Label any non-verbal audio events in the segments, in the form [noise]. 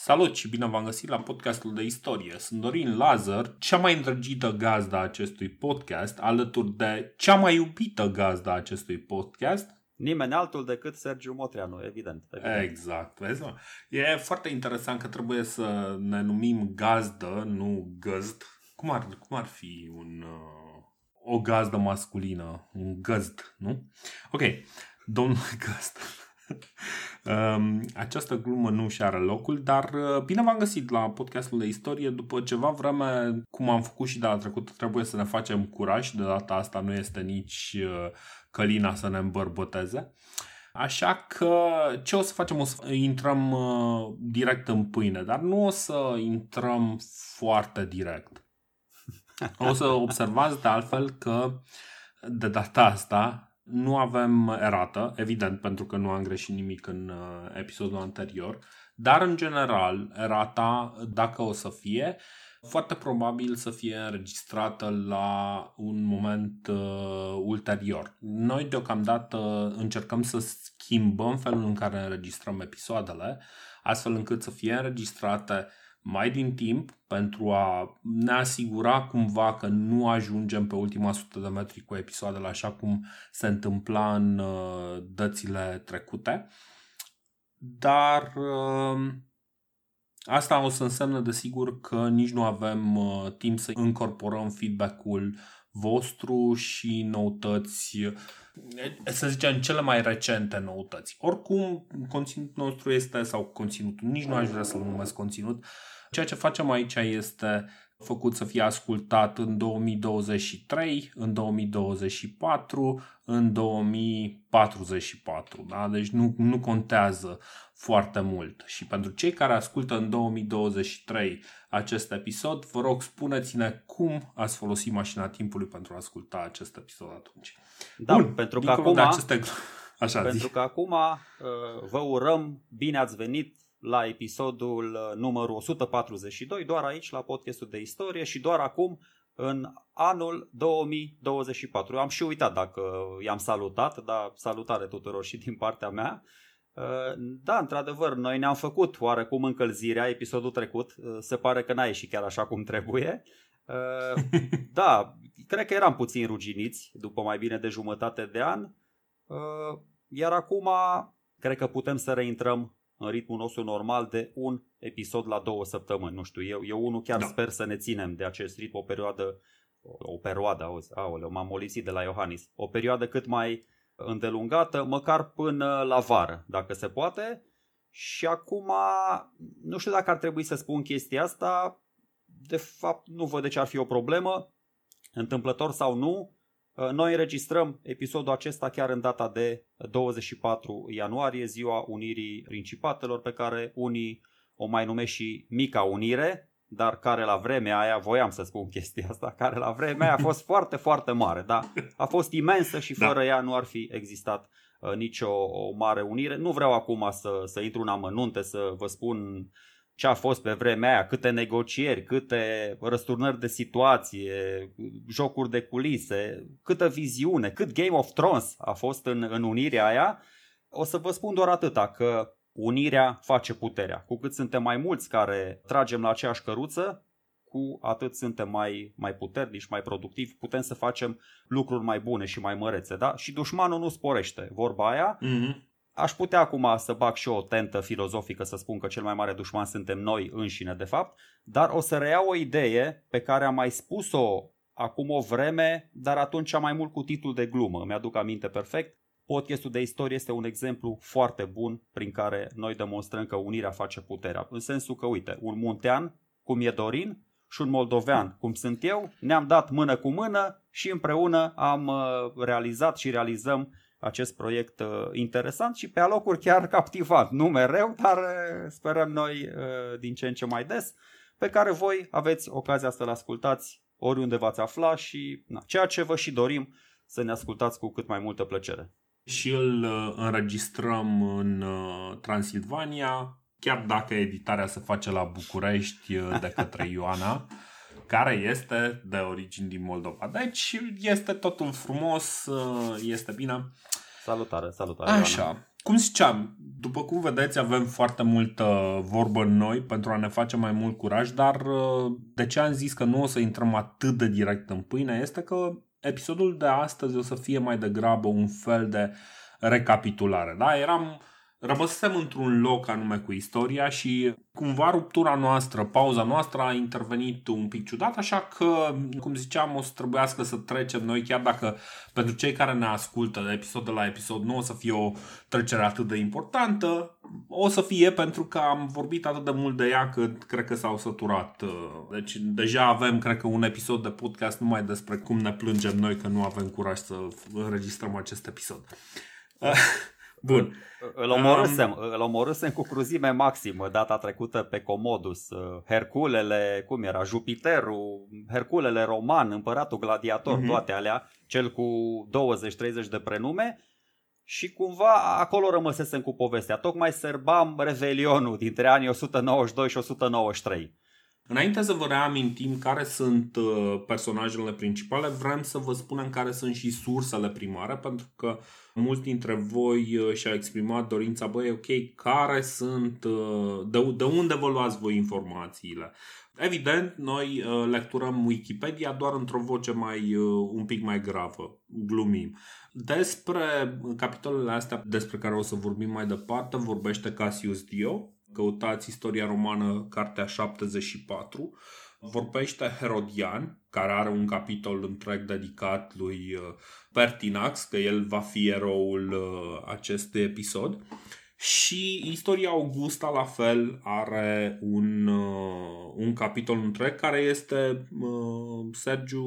Salut și bine v-am găsit la podcastul de istorie. Sunt Dorin Lazar, cea mai îndrăgită gazda acestui podcast, alături de cea mai iubită gazda acestui podcast. Nimeni altul decât Sergiu Motreanu, evident. evident. Exact. Vezi, mă? E foarte interesant că trebuie să ne numim gazdă, nu găzd. Cum ar, cum ar fi un, uh, o gazdă masculină? Un găzd, nu? Ok, domnul [laughs] găzd. Um, [laughs] această glumă nu și are locul, dar uh, bine v-am găsit la podcastul de istorie. După ceva vreme, cum am făcut și data trecută, trebuie să ne facem curaj. De data asta nu este nici uh, Călina să ne îmbărbăteze. Așa că ce o să facem? O să intrăm uh, direct în pâine, dar nu o să intrăm foarte direct. [laughs] O să observați de altfel că de data asta nu avem erată, evident, pentru că nu am greșit nimic în uh, episodul anterior, dar în general, erata, dacă o să fie, foarte probabil să fie înregistrată la un moment uh, ulterior. Noi deocamdată încercăm să schimbăm felul în care înregistrăm episoadele, astfel încât să fie înregistrate mai din timp pentru a ne asigura cumva că nu ajungem pe ultima sută de metri cu episoadele așa cum se întâmpla în uh, dățile trecute. Dar uh, asta o să însemne desigur că nici nu avem uh, timp să incorporăm feedback-ul vostru și noutăți să zicem, cele mai recente noutăți. Oricum, conținutul nostru este, sau conținutul, nici nu aș vrea să-l numesc conținut, ceea ce facem aici este făcut să fie ascultat în 2023, în 2024, în 2044. Da? Deci nu, nu contează foarte mult. Și pentru cei care ascultă în 2023 acest episod, vă rog spuneți-ne cum ați folosit mașina timpului pentru a asculta acest episod atunci. Da, Bun, pentru că acum, aceste... [laughs] Așa, pentru zi. că acum uh, vă urăm bine ați venit la episodul uh, numărul 142, doar aici la podcastul de istorie și doar acum în anul 2024. Eu am și uitat dacă i-am salutat, dar salutare tuturor și din partea mea. Uh, da, într-adevăr, noi ne-am făcut oarecum încălzirea episodul trecut, uh, se pare că n-a ieșit chiar așa cum trebuie. [laughs] Da, cred că eram puțin ruginiți după mai bine de jumătate de an, iar acum cred că putem să reintrăm în ritmul nostru normal de un episod la două săptămâni. Nu știu, eu, eu unul chiar da. sper să ne ținem de acest ritm o perioadă, o perioadă, auzi, aoleu, m-am molisit de la Iohannis, o perioadă cât mai îndelungată, măcar până la vară, dacă se poate. Și acum, nu știu dacă ar trebui să spun chestia asta, de fapt nu văd de ce ar fi o problemă, întâmplător sau nu, Uh, noi înregistrăm episodul acesta chiar în data de 24 ianuarie, ziua Unirii Principatelor, pe care unii o mai numesc și Mica Unire, dar care la vremea aia, voiam să spun chestia asta, care la vremea aia a fost [laughs] foarte, foarte mare, da? A fost imensă și da. fără da. ea nu ar fi existat uh, nicio o mare unire. Nu vreau acum să, să intru în amănunte, să vă spun ce a fost pe vremea aia, câte negocieri, câte răsturnări de situație, jocuri de culise, câtă viziune, cât Game of Thrones a fost în, în unirea aia, o să vă spun doar atâta, că unirea face puterea. Cu cât suntem mai mulți care tragem la aceeași căruță, cu atât suntem mai, mai puternici, mai productivi, putem să facem lucruri mai bune și mai mărețe, da? Și dușmanul nu sporește, vorba aia. Mm-hmm. Aș putea acum să bag și o tentă filozofică să spun că cel mai mare dușman suntem noi înșine de fapt, dar o să reiau o idee pe care am mai spus-o acum o vreme, dar atunci mai mult cu titlul de glumă, mi-aduc aminte perfect. Podcastul de istorie este un exemplu foarte bun prin care noi demonstrăm că unirea face puterea. În sensul că, uite, un muntean, cum e Dorin, și un moldovean, cum sunt eu, ne-am dat mână cu mână și împreună am uh, realizat și realizăm acest proiect uh, interesant și pe alocuri chiar [laughs] captivant. Nu mereu, dar uh, sperăm noi uh, din ce în ce mai des, pe care voi aveți ocazia să-l ascultați oriunde v-ați afla și na, ceea ce vă și dorim să ne ascultați cu cât mai multă plăcere. Și îl înregistrăm în Transilvania, chiar dacă editarea se face la București de către [laughs] Ioana care este de origini din Moldova. Deci este totul frumos, este bine. Salutare, salutare. Așa. Ioana. Cum ziceam, După cum vedeți, avem foarte multă vorbă în noi pentru a ne face mai mult curaj, dar uh, de ce am zis că nu o să intrăm atât de direct în pâine este că episodul de astăzi o să fie mai degrabă un fel de recapitulare. Da? Eram rămăsesem într-un loc anume cu istoria și cumva ruptura noastră, pauza noastră a intervenit un pic ciudat, așa că, cum ziceam, o să trebuiască să trecem noi, chiar dacă pentru cei care ne ascultă de episod de la episod nu o să fie o trecere atât de importantă, o să fie pentru că am vorbit atât de mult de ea că cred că s-au săturat. Deci deja avem, cred că, un episod de podcast numai despre cum ne plângem noi că nu avem curaj să înregistrăm acest episod. [laughs] Bun. Îl omorâsem, um, îl omorâsem cu cruzime maximă data trecută pe Comodus. Uh, Herculele, cum era, Jupiterul, Herculele roman, împăratul gladiator, uh-huh. toate alea, cel cu 20-30 de prenume. Și cumva acolo rămăsesem cu povestea. Tocmai serbam Revelionul dintre anii 192 și 193. Înainte să vă reamintim care sunt uh, personajele principale, vrem să vă spunem care sunt și sursele primare, pentru că mulți dintre voi uh, și-au exprimat dorința, băi, ok, care sunt, uh, de, de unde vă luați voi informațiile? Evident, noi lecturăm Wikipedia doar într-o voce mai un pic mai gravă, glumim. Despre capitolele astea despre care o să vorbim mai departe, vorbește Cassius Dio, căutați istoria romană, cartea 74, vorbește Herodian, care are un capitol întreg dedicat lui uh, Pertinax, că el va fi eroul uh, acestui episod. Și istoria Augusta, la fel, are un, uh, un capitol întreg care este, Sergiu,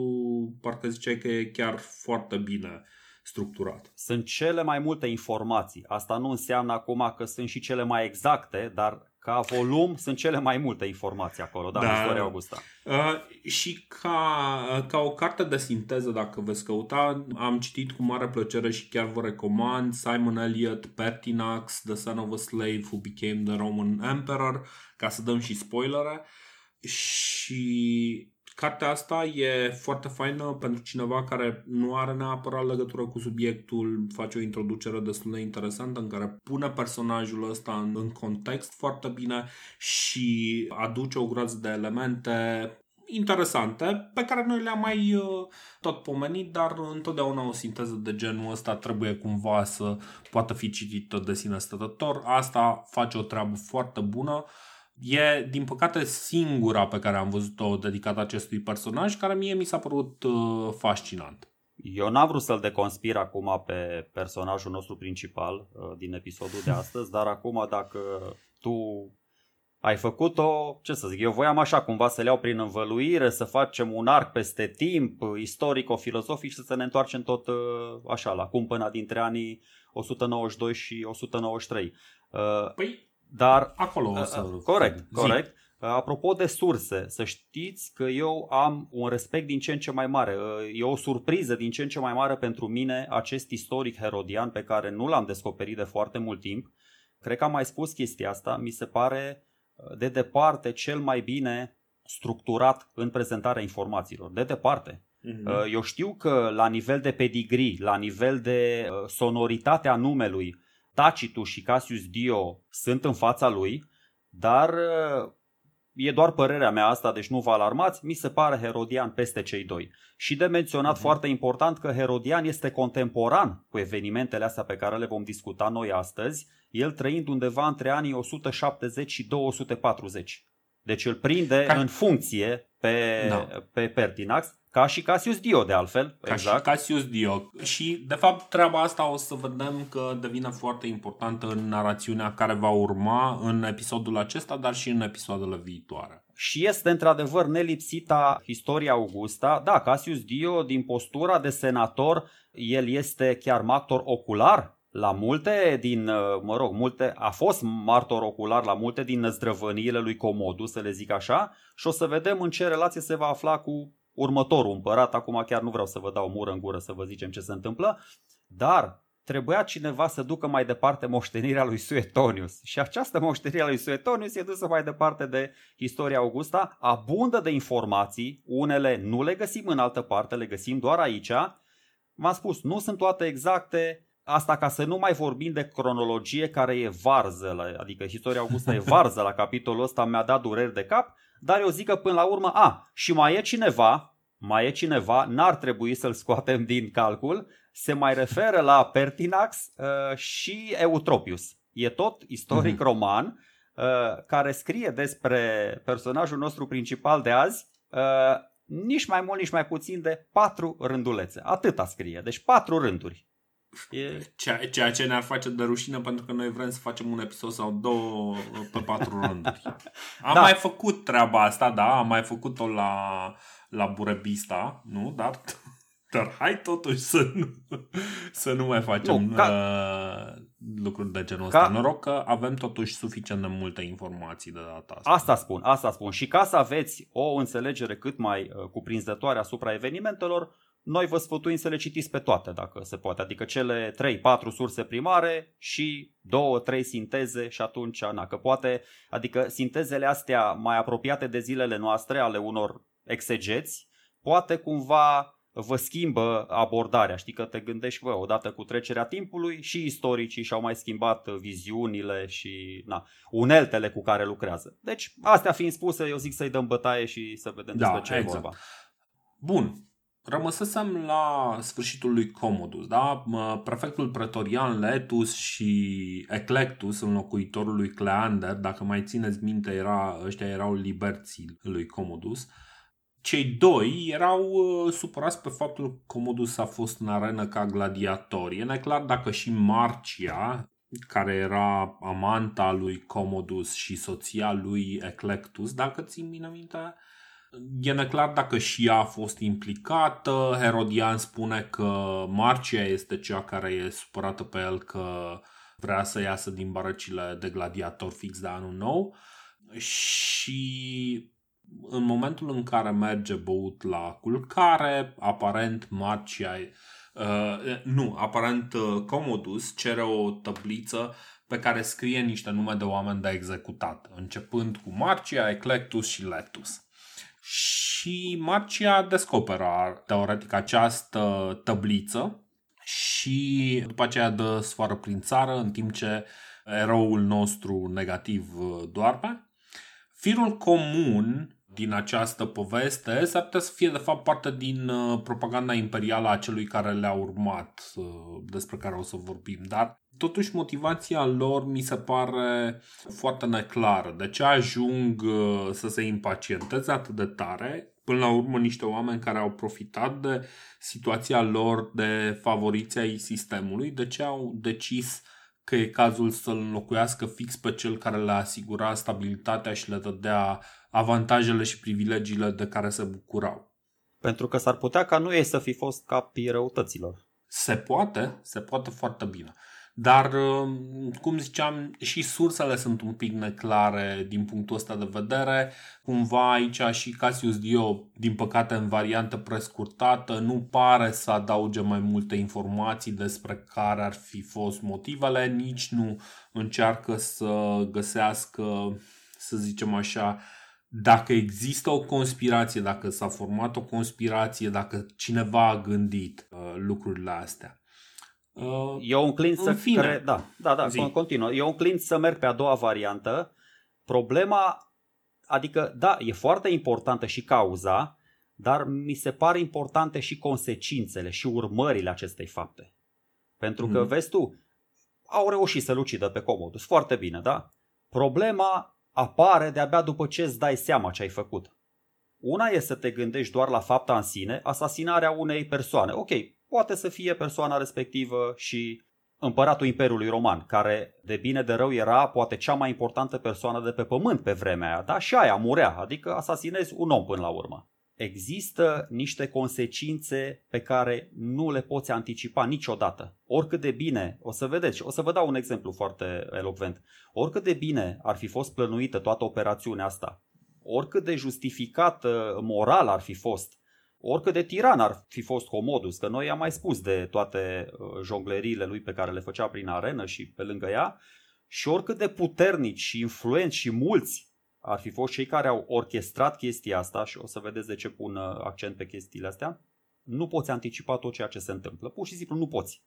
parcă ziceai că e chiar foarte bine structurat. Sunt cele mai multe informații. Asta nu înseamnă acum că sunt și cele mai exacte, dar ca volum sunt cele mai multe informații acolo, da, da. istoria Augusta. Uh, și ca, ca o carte de sinteză, dacă veți căuta, am citit cu mare plăcere și chiar vă recomand Simon Eliot, Pertinax, The Son of a Slave Who Became the Roman Emperor, ca să dăm și spoilere. Și Cartea asta e foarte faină pentru cineva care nu are neapărat legătură cu subiectul, face o introducere destul de interesantă în care pune personajul ăsta în, în context foarte bine și aduce o groază de elemente interesante pe care noi le-am mai uh, tot pomenit, dar întotdeauna o sinteză de genul ăsta trebuie cumva să poată fi citită de sine stătător. Asta face o treabă foarte bună E, din păcate, singura pe care am văzut-o dedicată acestui personaj, care mie mi s-a părut uh, fascinant. Eu n-am vrut să-l deconspir acum pe personajul nostru principal uh, din episodul de [laughs] astăzi, dar acum dacă tu ai făcut-o, ce să zic, eu voiam așa cumva să le iau prin învăluire, să facem un arc peste timp, istorico-filozofic și să ne întoarcem tot uh, așa la cumpăna dintre anii 192 și 193. Uh, păi dar, Acolo o să... Corect, corect. Zi. Apropo de surse, să știți că eu am un respect din ce în ce mai mare. E o surpriză din ce în ce mai mare pentru mine acest istoric herodian pe care nu l-am descoperit de foarte mult timp. Cred că am mai spus chestia asta. Mi se pare de departe cel mai bine structurat în prezentarea informațiilor. De departe. Uh-huh. Eu știu că la nivel de pedigree, la nivel de sonoritate a numelui, Tacitus și Cassius Dio sunt în fața lui, dar uh, e doar părerea mea asta, deci nu vă alarmați, mi se pare Herodian peste cei doi. Și de menționat uh-huh. foarte important că Herodian este contemporan cu evenimentele astea pe care le vom discuta noi astăzi, el trăind undeva între anii 170 și 240. Deci îl prinde Ca... în funcție pe, da. pe Pertinax ca și Cassius Dio, de altfel. Ca exact. și Cassius Dio. Și, de fapt, treaba asta o să vedem că devine foarte importantă în narațiunea care va urma în episodul acesta, dar și în episoadele viitoare. Și este, într-adevăr, nelipsita istoria Augusta. Da, Cassius Dio, din postura de senator, el este chiar martor ocular la multe din, mă rog, multe, a fost martor ocular la multe din năzdrăvăniile lui Comodus, să le zic așa, și o să vedem în ce relație se va afla cu următorul împărat, acum chiar nu vreau să vă dau mură în gură să vă zicem ce se întâmplă, dar trebuia cineva să ducă mai departe moștenirea lui Suetonius. Și această moștenire a lui Suetonius e dusă mai departe de istoria Augusta, abundă de informații, unele nu le găsim în altă parte, le găsim doar aici. V-am spus, nu sunt toate exacte, Asta ca să nu mai vorbim de cronologie care e varză, la, adică istoria Augusta e varză la capitolul ăsta, mi-a dat dureri de cap, dar eu zic că până la urmă, a, și mai e cineva, mai e cineva, n-ar trebui să-l scoatem din calcul, se mai referă la Pertinax uh, și Eutropius. E tot istoric mm-hmm. roman uh, care scrie despre personajul nostru principal de azi, uh, nici mai mult, nici mai puțin de patru rândulețe. Atâta scrie, deci patru rânduri. E... [laughs] Ceea, ceea ce ne-ar face de rușine pentru că noi vrem să facem un episod sau două pe patru [laughs] rânduri. Am da. mai făcut treaba asta, da, am mai făcut-o la, la Burebista, nu? Dar, [laughs] dar hai totuși să nu, să nu mai facem nu, ca... uh, lucruri de genul ăsta. Ca... Noroc că avem totuși suficient de multe informații de data asta. Asta spun, asta spun. Și ca să aveți o înțelegere cât mai uh, cuprinzătoare asupra evenimentelor, noi vă sfătuim să le citiți pe toate dacă se poate, adică cele 3-4 surse primare și 2-3 sinteze și atunci, na, că poate, adică sintezele astea mai apropiate de zilele noastre ale unor exegeți, poate cumva vă schimbă abordarea. Știi că te gândești, bă, odată cu trecerea timpului și istoricii și-au mai schimbat viziunile și na, uneltele cu care lucrează. Deci, astea fiind spuse, eu zic să-i dăm bătaie și să vedem da, despre ce exact. e vorba. Bun, rămăsesem la sfârșitul lui Commodus, da? Prefectul pretorian Letus și Eclectus, înlocuitorul lui Cleander, dacă mai țineți minte, era, ăștia erau liberții lui Commodus. Cei doi erau uh, supărați pe faptul că Commodus a fost în arenă ca gladiator. E neclar dacă și Marcia, care era amanta lui Commodus și soția lui Eclectus, dacă țin bine minte, E neclar dacă și ea a fost implicată. Herodian spune că Marcia este cea care e supărată pe el că vrea să iasă din barăcile de gladiator fix de anul nou. Și în momentul în care merge băut la culcare, aparent Marcia, uh, nu, aparent uh, Comodus cere o tabliță pe care scrie niște nume de oameni de executat, începând cu Marcia, Eclectus și Letus și Marcia descoperă teoretic această tabliță și după aceea dă sfoară prin țară în timp ce eroul nostru negativ uh, doarme. Firul comun din această poveste s-ar putea să fie de fapt parte din uh, propaganda imperială a celui care le-a urmat, uh, despre care o să vorbim, dar totuși motivația lor mi se pare foarte neclară. De ce ajung uh, să se impacienteze atât de tare? Până la urmă niște oameni care au profitat de situația lor de favoriți ai sistemului, de ce au decis că e cazul să-l înlocuiască fix pe cel care le asigura stabilitatea și le dădea avantajele și privilegiile de care se bucurau. Pentru că s-ar putea ca nu ei să fi fost capii răutăților. Se poate, se poate foarte bine. Dar, um, cum ziceam, și sursele sunt un pic neclare din punctul ăsta de vedere. Cumva aici și Cassius Dio, din păcate în variantă prescurtată, nu pare să adauge mai multe informații despre care ar fi fost motivele, nici nu încearcă să găsească, să zicem așa, dacă există o conspirație, dacă s-a format o conspirație, dacă cineva a gândit uh, lucrurile astea. Uh, Eu înclin să fine. Cre... Da, da, da, Zi. continuă. Eu înclin să merg pe a doua variantă. Problema, adică, da, e foarte importantă și cauza, dar mi se pare importante și consecințele și urmările acestei fapte. Pentru că, mm. vezi tu, au reușit să-l ucidă pe Comodus. Foarte bine, da? Problema apare de-abia după ce îți dai seama ce ai făcut. Una e să te gândești doar la fapta în sine, asasinarea unei persoane. Ok, poate să fie persoana respectivă și împăratul Imperiului Roman, care de bine de rău era poate cea mai importantă persoană de pe pământ pe vremea aia, da? Și aia murea, adică asasinezi un om până la urmă. Există niște consecințe pe care nu le poți anticipa niciodată. Oricât de bine, o să vedeți, o să vă dau un exemplu foarte elocvent. Oricât de bine ar fi fost plănuită toată operațiunea asta, oricât de justificată moral ar fi fost, oricât de tiran ar fi fost Comodus, că noi am mai spus de toate uh, jongleriile lui pe care le făcea prin arenă și pe lângă ea, și oricât de puternici și influenți și mulți ar fi fost cei care au orchestrat chestia asta și o să vedeți de ce pun uh, accent pe chestiile astea, nu poți anticipa tot ceea ce se întâmplă. Pur și simplu nu poți.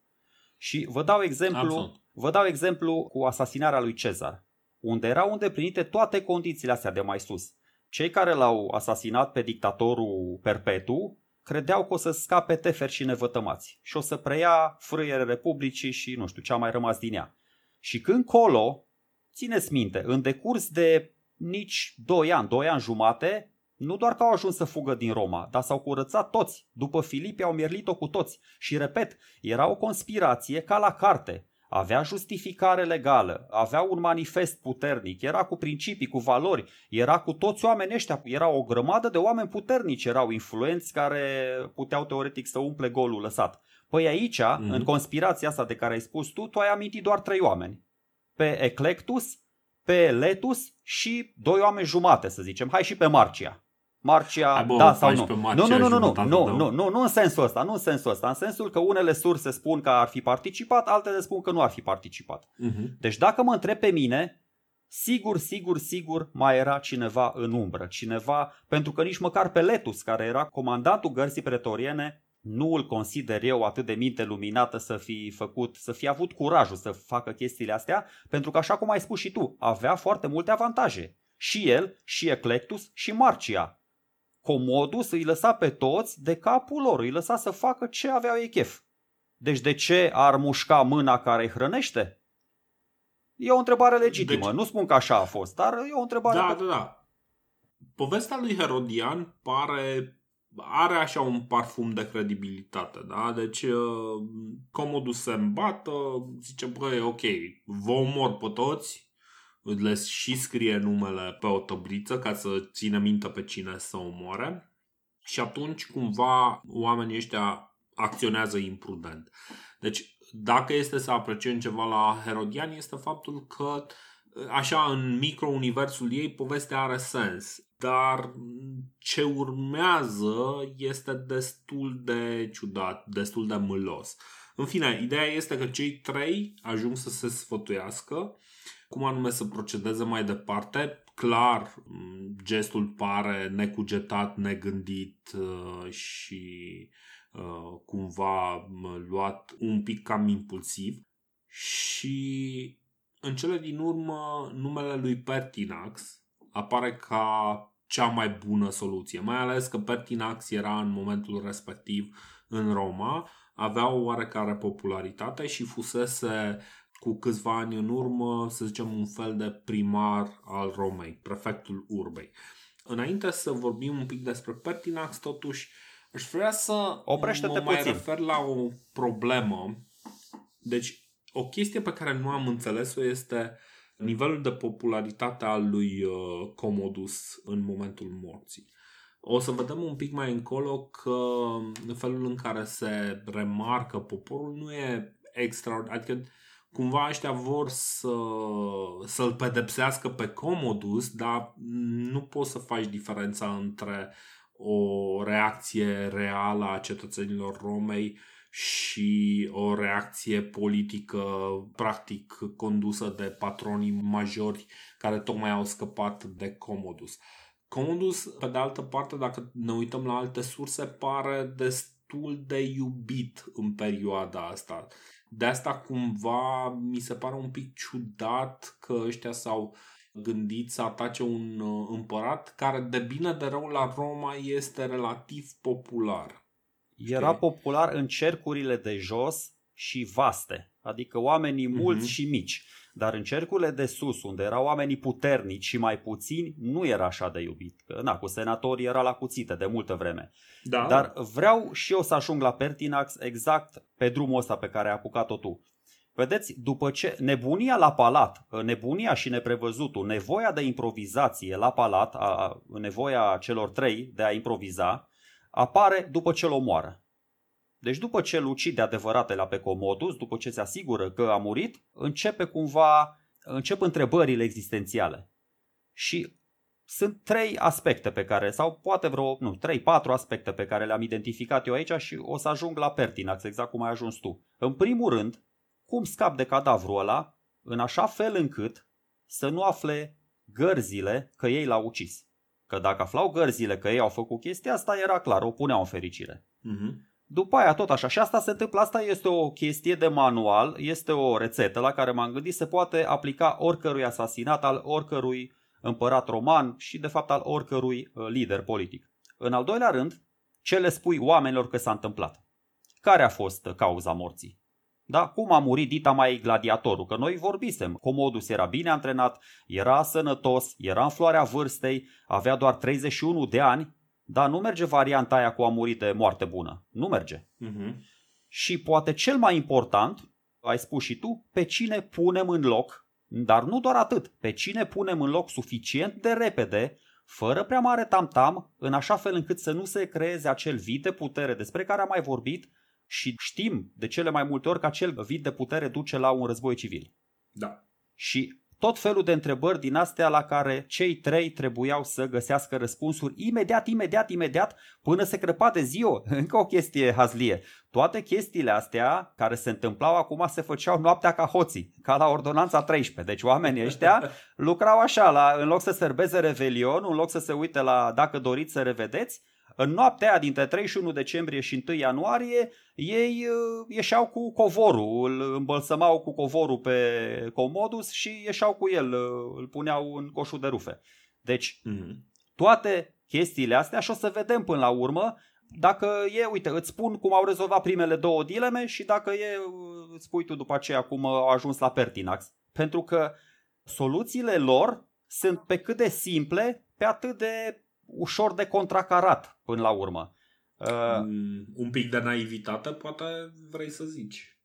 Și vă dau exemplu, Absolut. vă dau exemplu cu asasinarea lui Cezar, unde erau îndeplinite toate condițiile astea de mai sus. Cei care l-au asasinat pe dictatorul Perpetu credeau că o să scape teferi și nevătămați și o să preia frâiere Republicii și nu știu ce a mai rămas din ea. Și când colo, țineți minte, în decurs de nici 2 ani, 2 ani jumate, nu doar că au ajuns să fugă din Roma, dar s-au curățat toți. După Filipi au mierlit-o cu toți. Și repet, era o conspirație ca la carte. Avea justificare legală, avea un manifest puternic, era cu principii, cu valori, era cu toți oamenii ăștia, era o grămadă de oameni puternici, erau influenți care puteau teoretic să umple golul lăsat. Păi aici, mm-hmm. în conspirația asta de care ai spus tu, tu ai amintit doar trei oameni. Pe Eclectus, pe Letus și doi oameni jumate, să zicem. Hai și pe Marcia. Marcia, Hai, bă, da sau faci nu. pe Marcia Nu, nu, nu, nu, nu, jumătate, nu, da. nu, nu, nu în sensul ăsta, nu în sensul ăsta, în sensul că unele surse spun că ar fi participat, altele spun că nu ar fi participat. Uh-huh. Deci dacă mă întreb pe mine, sigur, sigur, sigur mai era cineva în umbră, cineva, pentru că nici măcar pe Letus, care era comandantul gărzii pretoriene, nu îl consider eu atât de minte luminată să fi făcut, să fi avut curajul să facă chestiile astea, pentru că așa cum ai spus și tu, avea foarte multe avantaje. Și el, și Eclectus, și Marcia. Comodus îi lăsa pe toți de capul lor, îi lăsa să facă ce aveau ei chef. Deci de ce ar mușca mâna care îi hrănește? E o întrebare legitimă. Deci- Nu spun că așa a fost, dar e o întrebare Da, pe... da, da. Povestea lui Herodian pare are așa un parfum de credibilitate, da? Deci uh, Comodus se îmbată, zice, băi, ok, vă omor pe toți, le și scrie numele pe o tăbriță ca să țină minte pe cine să omoare și atunci cumva oamenii ăștia acționează imprudent. Deci dacă este să apreciem ceva la Herodian este faptul că așa în micro-universul ei povestea are sens, dar ce urmează este destul de ciudat, destul de mâlos. În fine, ideea este că cei trei ajung să se sfătuiască cum anume să procedeze mai departe. Clar, m, gestul pare necugetat, negândit uh, și uh, cumva m, luat un pic cam impulsiv și în cele din urmă numele lui Pertinax apare ca cea mai bună soluție, mai ales că Pertinax era în momentul respectiv în Roma, avea o oarecare popularitate și fusese cu câțiva ani în urmă, să zicem, un fel de primar al Romei, prefectul urbei. Înainte să vorbim un pic despre Pertinax, totuși, aș vrea să Oprește-te mă mai puțin. refer la o problemă. Deci, o chestie pe care nu am înțeles-o este nivelul de popularitate al lui uh, Commodus în momentul morții. O să vedem un pic mai încolo că felul în care se remarcă poporul nu e extraordinar. Adică cumva ăștia vor să, să-l pedepsească pe Commodus, dar nu poți să faci diferența între o reacție reală a cetățenilor Romei și o reacție politică practic condusă de patronii majori care tocmai au scăpat de Commodus. Commodus, pe de altă parte, dacă ne uităm la alte surse, pare destul de iubit în perioada asta. De asta cumva mi se pare un pic ciudat că ăștia s-au gândit să atace un uh, împărat care de bine de rău la Roma este relativ popular. Era Știi? popular în cercurile de jos și vaste, adică oamenii mulți Mhm. și mici. Dar în cercurile de sus, unde erau oamenii puternici și mai puțini, nu era așa de iubit. Că, na, cu senatorii era la cuțite de multă vreme. Da, Dar vreau și eu să ajung la Pertinax exact pe drumul ăsta pe care ai apucat-o tu. Vedeți, după ce nebunia la palat, nebunia și neprevăzutul, nevoia de improvizație la palat, a, a, nevoia celor trei de a improviza, apare după ce îl omoară. Deci după ce îl ucide adevăratele pe Comodus, după ce se asigură că a murit, începe cumva, încep întrebările existențiale. Și sunt trei aspecte pe care, sau poate vreo, nu, trei, patru aspecte pe care le-am identificat eu aici și o să ajung la Pertinax, exact cum ai ajuns tu. În primul rând, cum scap de cadavrul ăla, în așa fel încât să nu afle gărzile că ei l-au ucis. Că dacă aflau gărzile că ei au făcut chestia asta, era clar, o puneau în fericire. Mhm. După aia tot așa. Și asta se întâmplă, asta este o chestie de manual, este o rețetă la care m-am gândit, se poate aplica oricărui asasinat, al oricărui împărat roman și de fapt al oricărui uh, lider politic. În al doilea rând, ce le spui oamenilor că s-a întâmplat? Care a fost uh, cauza morții? Da? Cum a murit Dita mai gladiatorul? Că noi vorbisem. Comodus era bine antrenat, era sănătos, era în floarea vârstei, avea doar 31 de ani, dar nu merge varianta aia cu a murit de moarte bună. Nu merge. Uh-huh. Și poate cel mai important, ai spus și tu, pe cine punem în loc, dar nu doar atât, pe cine punem în loc suficient de repede, fără prea mare tamtam, în așa fel încât să nu se creeze acel vid de putere despre care am mai vorbit și știm de cele mai multe ori că acel vid de putere duce la un război civil. Da. Și tot felul de întrebări din astea la care cei trei trebuiau să găsească răspunsuri imediat, imediat, imediat, până se crăpa de ziua. [laughs] Încă o chestie hazlie. Toate chestiile astea care se întâmplau acum se făceau noaptea ca hoții, ca la ordonanța 13. Deci oamenii ăștia [laughs] lucrau așa, la, în loc să serbeze Revelion, în loc să se uite la dacă doriți să revedeți, în noaptea aia dintre 31 decembrie și 1 ianuarie, ei uh, ieșeau cu covorul, îl îmbălsămau cu covorul pe Comodus și ieșeau cu el, uh, îl puneau în coșul de rufe. Deci, Mm-hmm. toate chestiile astea și o să vedem până la urmă dacă e, uite, îți spun cum au rezolvat primele două dileme și dacă e, uh, îți spui tu după aceea cum au ajuns la Pertinax. Pentru că soluțiile lor sunt pe cât de simple, pe atât de ușor de contracarat până la urmă. Uh, Mm, un pic de naivitate, poate vrei să zici.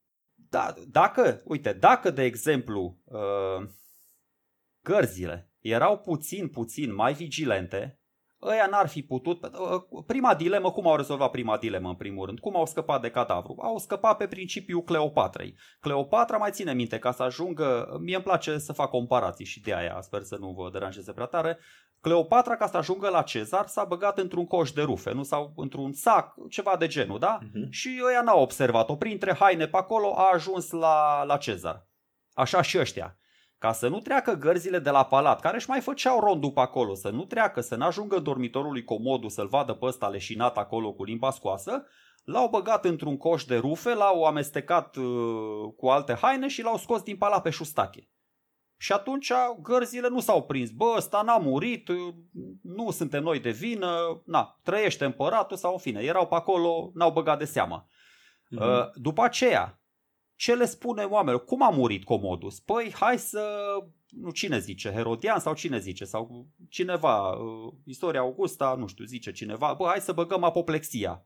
da, dacă, uite, dacă de exemplu uh, gărzile erau puțin, puțin mai vigilente, ăia n-ar fi putut... uh, Prima dilemă, cum au rezolvat prima dilemă în primul rând? Cum au scăpat de cadavru? Au scăpat pe principiul Cleopatrei. Cleopatra mai ține minte ca să ajungă... Mie îmi place să fac comparații și de aia sper să nu vă deranjeze prea tare. Cleopatra, ca să ajungă la Cezar, s-a băgat într-un coș de rufe, nu? Sau într-un sac, ceva de genul, da? Mhm. Și ăia n-au observat-o. Printre haine pe acolo a ajuns la, la Cezar. Așa și ăștia. Ca să nu treacă gărzile de la palat, care își mai făceau rondul pe acolo, să nu treacă, să n-ajungă în dormitorul lui Comodu să-l vadă pe ăsta leșinat acolo cu limba scoasă, l-au băgat într-un coș de rufe, l-au amestecat uh, cu alte haine și l-au scos din palat pe șustache. Și atunci gărzile nu s-au prins. Bă, ăsta n-a murit, uh, nu suntem noi de vină, na, trăiește împăratul sau în fine. Erau pe acolo, n-au băgat de seamă. Mhm. Uh, După aceea, ce le spune oamenilor? Cum a murit Comodus? Păi hai să, nu cine zice, Herodian sau cine zice, sau cineva, uh, istoria Augusta, nu știu, zice cineva, bă, hai să băgăm apoplexia.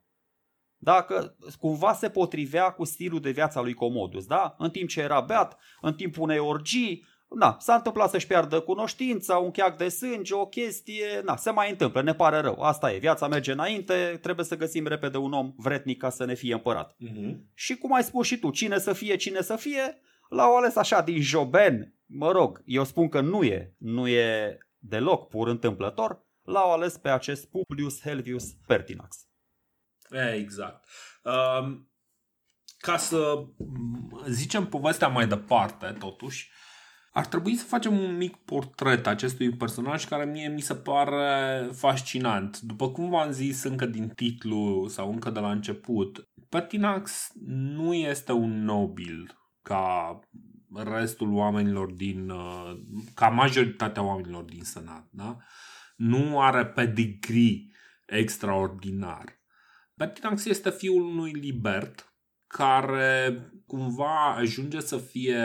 Dacă cumva se potrivea cu stilul de viață al lui Comodus, da? În timp ce era beat, în timpul unei orgii, na, s-a întâmplat să-și piardă cunoștința, un cheac de sânge, o chestie, na, se mai întâmplă, ne pare rău. Asta e, viața merge înainte, trebuie să găsim repede un om vretnic ca să ne fie împărat. Mhm. Și cum ai spus și tu, cine să fie, cine să fie, l-au ales așa din joben. Mă rog, eu spun că nu e, nu e deloc pur întâmplător, l-au ales pe acest Publius Helvius Pertinax. E, Exact. Um, ca să m, zicem povestea mai departe, totuși, ar trebui să facem un mic portret acestui personaj care mie mi se pare fascinant. După cum v-am zis încă din titlu sau încă de la început, Pertinax nu este un nobil ca restul oamenilor din, uh, ca majoritatea oamenilor din Senat, da? Nu are pedigree extraordinar. Pertinax este fiul unui libert care cumva ajunge să fie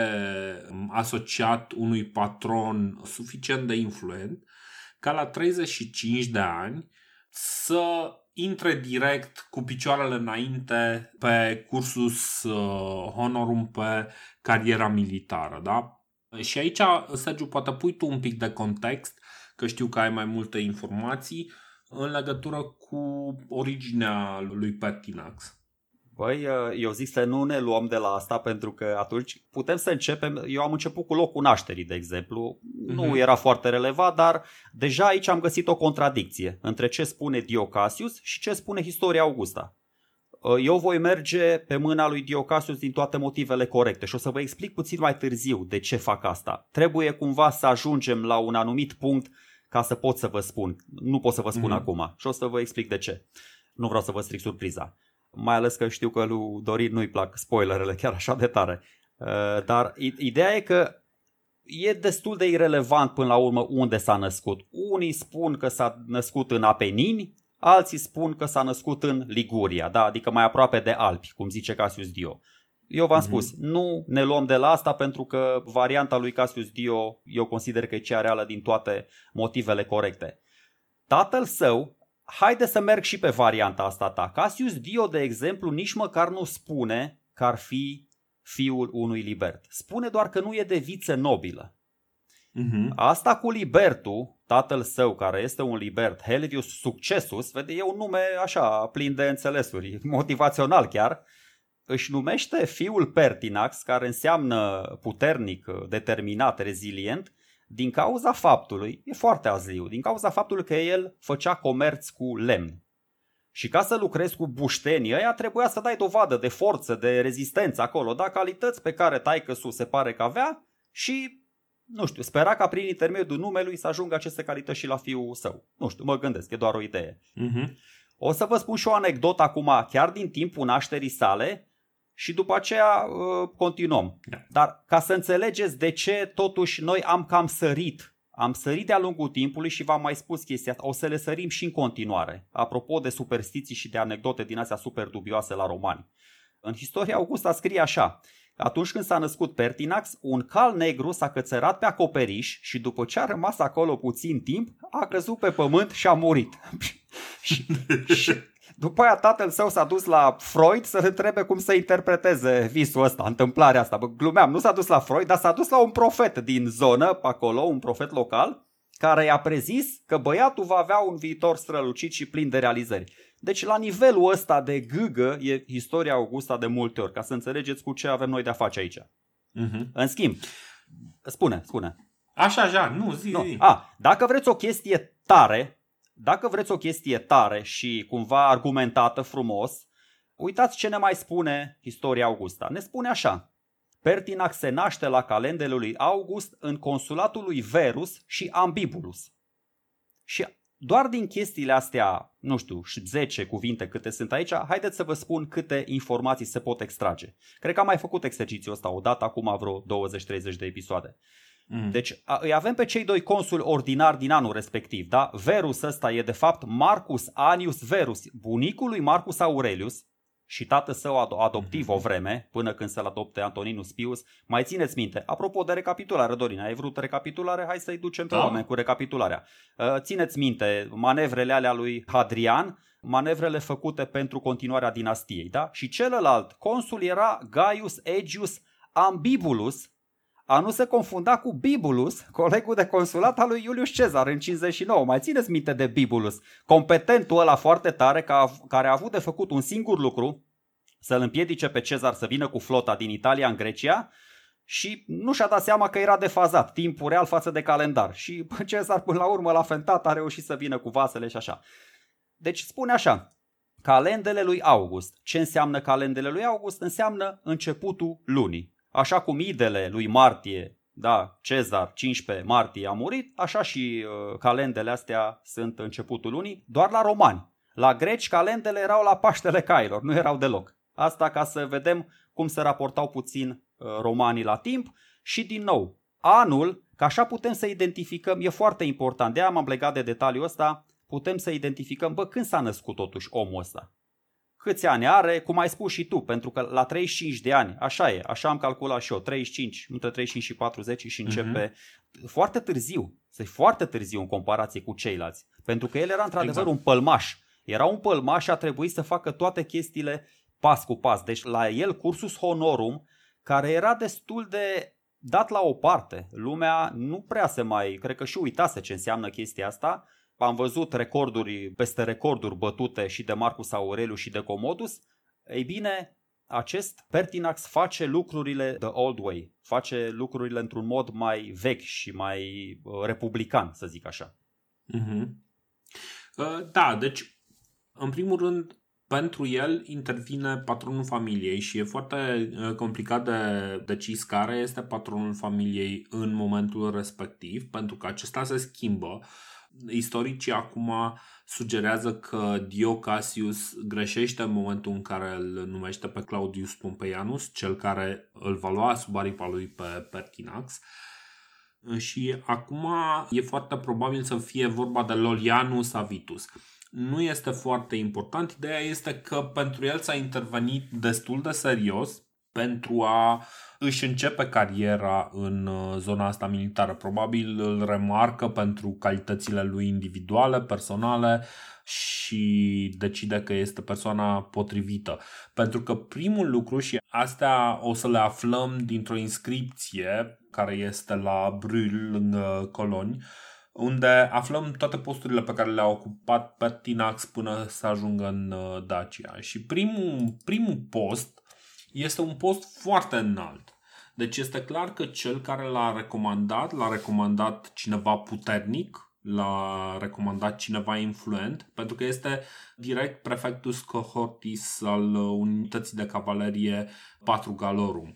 asociat unui patron suficient de influent ca la 35 de ani să intre direct cu picioarele înainte pe cursus uh, honorum pe cariera militară, da? Și aici, Sergiu, poate pui tu un pic de context, că știu că ai mai multe informații în legătură cu originea lui Pertinax. Băi, eu zic să nu ne luăm de la asta pentru că atunci putem să începem. Eu am început cu locul nașterii, de exemplu. Nu Mhm. era foarte relevant, dar deja aici am găsit o contradicție între ce spune Diocasius și ce spune istoria Augusta. Eu voi merge pe mâna lui Diocasius din toate motivele corecte și o să vă explic puțin mai târziu de ce fac asta. Trebuie cumva să ajungem la un anumit punct ca să pot să vă spun. Nu pot să vă spun Mhm. acum și o să vă explic de ce. Nu vreau să vă stric surpriza. Mai ales că știu că lui Dorin nu-i plac spoilerele chiar așa de tare. Uh, dar ideea e că e destul de irelevant până la urmă unde s-a născut. Unii spun că s-a născut în Apenini, alții spun că s-a născut în Liguria, da? adică mai aproape de Alpi, cum zice Cassius Dio. Eu v-am mm-hmm. spus, nu ne luăm de la asta pentru că varianta lui Cassius Dio eu consider că e cea reală din toate motivele corecte. Tatăl său, haide să merg și pe varianta asta ta. Cassius Dio, de exemplu, nici măcar nu spune că ar fi fiul unui libert. Spune doar că nu e de viță nobilă. Uh-huh. Asta cu Libertu, tatăl său care este un libert, Helvius Successus, vede, e un nume așa plin de înțelesuri, [laughs] motivațional chiar, își numește fiul Pertinax, care înseamnă puternic, determinat, rezilient, din cauza faptului, e foarte azliu, din cauza faptului că el făcea comerț cu lemn. Și ca să lucrezi cu buștenii ăia trebuia să dai dovadă de forță, de rezistență acolo, da, calități pe care taică su se pare că avea și, nu știu, spera ca prin intermediul numelui să ajungă aceste calități și la fiul său. Nu știu, mă gândesc, e doar o idee. Uh-huh. O să vă spun și o anecdotă acum, chiar din timpul nașterii sale, și după aceea uh, continuăm. Da. Dar ca să înțelegeți de ce totuși noi am cam sărit am sărit de-a lungul timpului și v-am mai spus chestia asta, o să le sărim și în continuare. Apropo de superstiții și de anecdote din astea super dubioase la romani. În istoria Augusta scrie așa, atunci când s-a născut Pertinax, un cal negru s-a cățărat pe acoperiș și după ce a rămas acolo puțin timp, a căzut pe pământ și a murit. [laughs] și, și, după aia tatăl său s-a dus la Freud să întrebe cum să interpreteze visul ăsta, întâmplarea asta. Bă, glumeam, nu s-a dus la Freud, dar s-a dus la un profet din zonă, acolo, un profet local, care i-a prezis că băiatul va avea un viitor strălucit și plin de realizări. Deci la nivelul ăsta de gâgă e istoria Augusta de multe ori, ca să înțelegeți cu ce avem noi de-a face aici. Uh-huh. În schimb, spune, spune. Așa, așa, nu, zi, nu. zi. A, dacă vreți o chestie tare, dacă vreți o chestie tare și cumva argumentată frumos, uitați ce ne mai spune istoria Augusta. Ne spune așa. Pertinax se naște la calendele lui August în consulatul lui Verus și Ambibulus. Și doar din chestiile astea, nu știu, 10 cuvinte câte sunt aici, haideți să vă spun câte informații se pot extrage. Cred că am mai făcut exercițiul ăsta odată, acum vreo 20-30 de episoade. Mm. Deci a, îi avem pe cei doi consuli ordinari din anul respectiv. Da? Verus ăsta e de fapt Marcus Anius Verus, bunicul lui Marcus Aurelius și tată său adoptiv mm-hmm. o vreme, până când să-l adopte Antoninus Pius. Mai țineți minte, apropo de recapitulare, Dorina, ai vrut recapitulare? Hai să-i ducem pe da. oameni cu recapitularea. Uh, țineți minte, manevrele alea lui Hadrian, manevrele făcute pentru continuarea dinastiei, da? Și celălalt consul era Gaius Aegius Ambibulus, a nu se confunda cu Bibulus, colegul de consulat al lui Iulius Cezar în 59. Mai țineți minte de Bibulus, competentul ăla foarte tare care a avut de făcut un singur lucru, să-l împiedice pe Cezar să vină cu flota din Italia în Grecia și nu și-a dat seama că era defazat timpul real față de calendar. Și [laughs] Cezar până la urmă la fentat a reușit să vină cu vasele și așa. Deci spune așa, calendele lui August. Ce înseamnă calendele lui August? Înseamnă începutul lunii. Așa cum idele lui Martie, da, Cezar, 15 martie a murit, așa și uh, calendele astea sunt începutul lunii, doar la romani. La greci calendele erau la Paștele Cailor, nu erau deloc. Asta ca să vedem cum se raportau puțin uh, romanii la timp și din nou, anul, că așa putem să identificăm, e foarte important, de-aia m-am legat de detaliul ăsta, putem să identificăm, bă, când s-a născut totuși omul ăsta câți ani are, cum ai spus și tu, pentru că la 35 de ani, așa e, așa am calculat și eu, 35, între 35 și 40 și începe uh-huh. foarte târziu, se foarte târziu în comparație cu ceilalți, pentru că el era într-adevăr exact. un pălmaș, era un pălmaș și a trebuit să facă toate chestiile pas cu pas, deci la el cursus honorum, care era destul de dat la o parte, lumea nu prea se mai, cred că și uitase ce înseamnă chestia asta, am văzut recorduri peste recorduri bătute și de Marcus Aureliu și de Comodus, ei bine, acest Pertinax face lucrurile the old way, face lucrurile într-un mod mai vechi și mai uh, republican, să zic așa. Uh-huh. Uh, da, deci, în primul rând, pentru el intervine patronul familiei și e foarte uh, complicat de decis care este patronul familiei în momentul respectiv, pentru că acesta se schimbă Istoricii acum sugerează că Dio Cassius greșește în momentul în care îl numește pe Claudius Pompeianus, cel care îl va lua sub aripa lui pe Pertinax. Și acum e foarte probabil să fie vorba de Lolianus Avitus nu este foarte important. Ideea este că pentru el s-a intervenit destul de serios pentru a își începe cariera în uh, zona asta militară. Probabil îl remarcă pentru calitățile lui individuale, personale și decide că este persoana potrivită. Pentru că primul lucru, și astea o să le aflăm dintr-o inscripție care este la Brûl, lângă Coloni, unde aflăm toate posturile pe care le-a ocupat Pertinax până să ajungă în uh, Dacia. Și primul, primul post este un post foarte înalt. Deci este clar că cel care l-a recomandat, l-a recomandat cineva puternic, l-a recomandat cineva influent, pentru că este direct prefectus cohortis al unității de cavalerie 4 Galorum.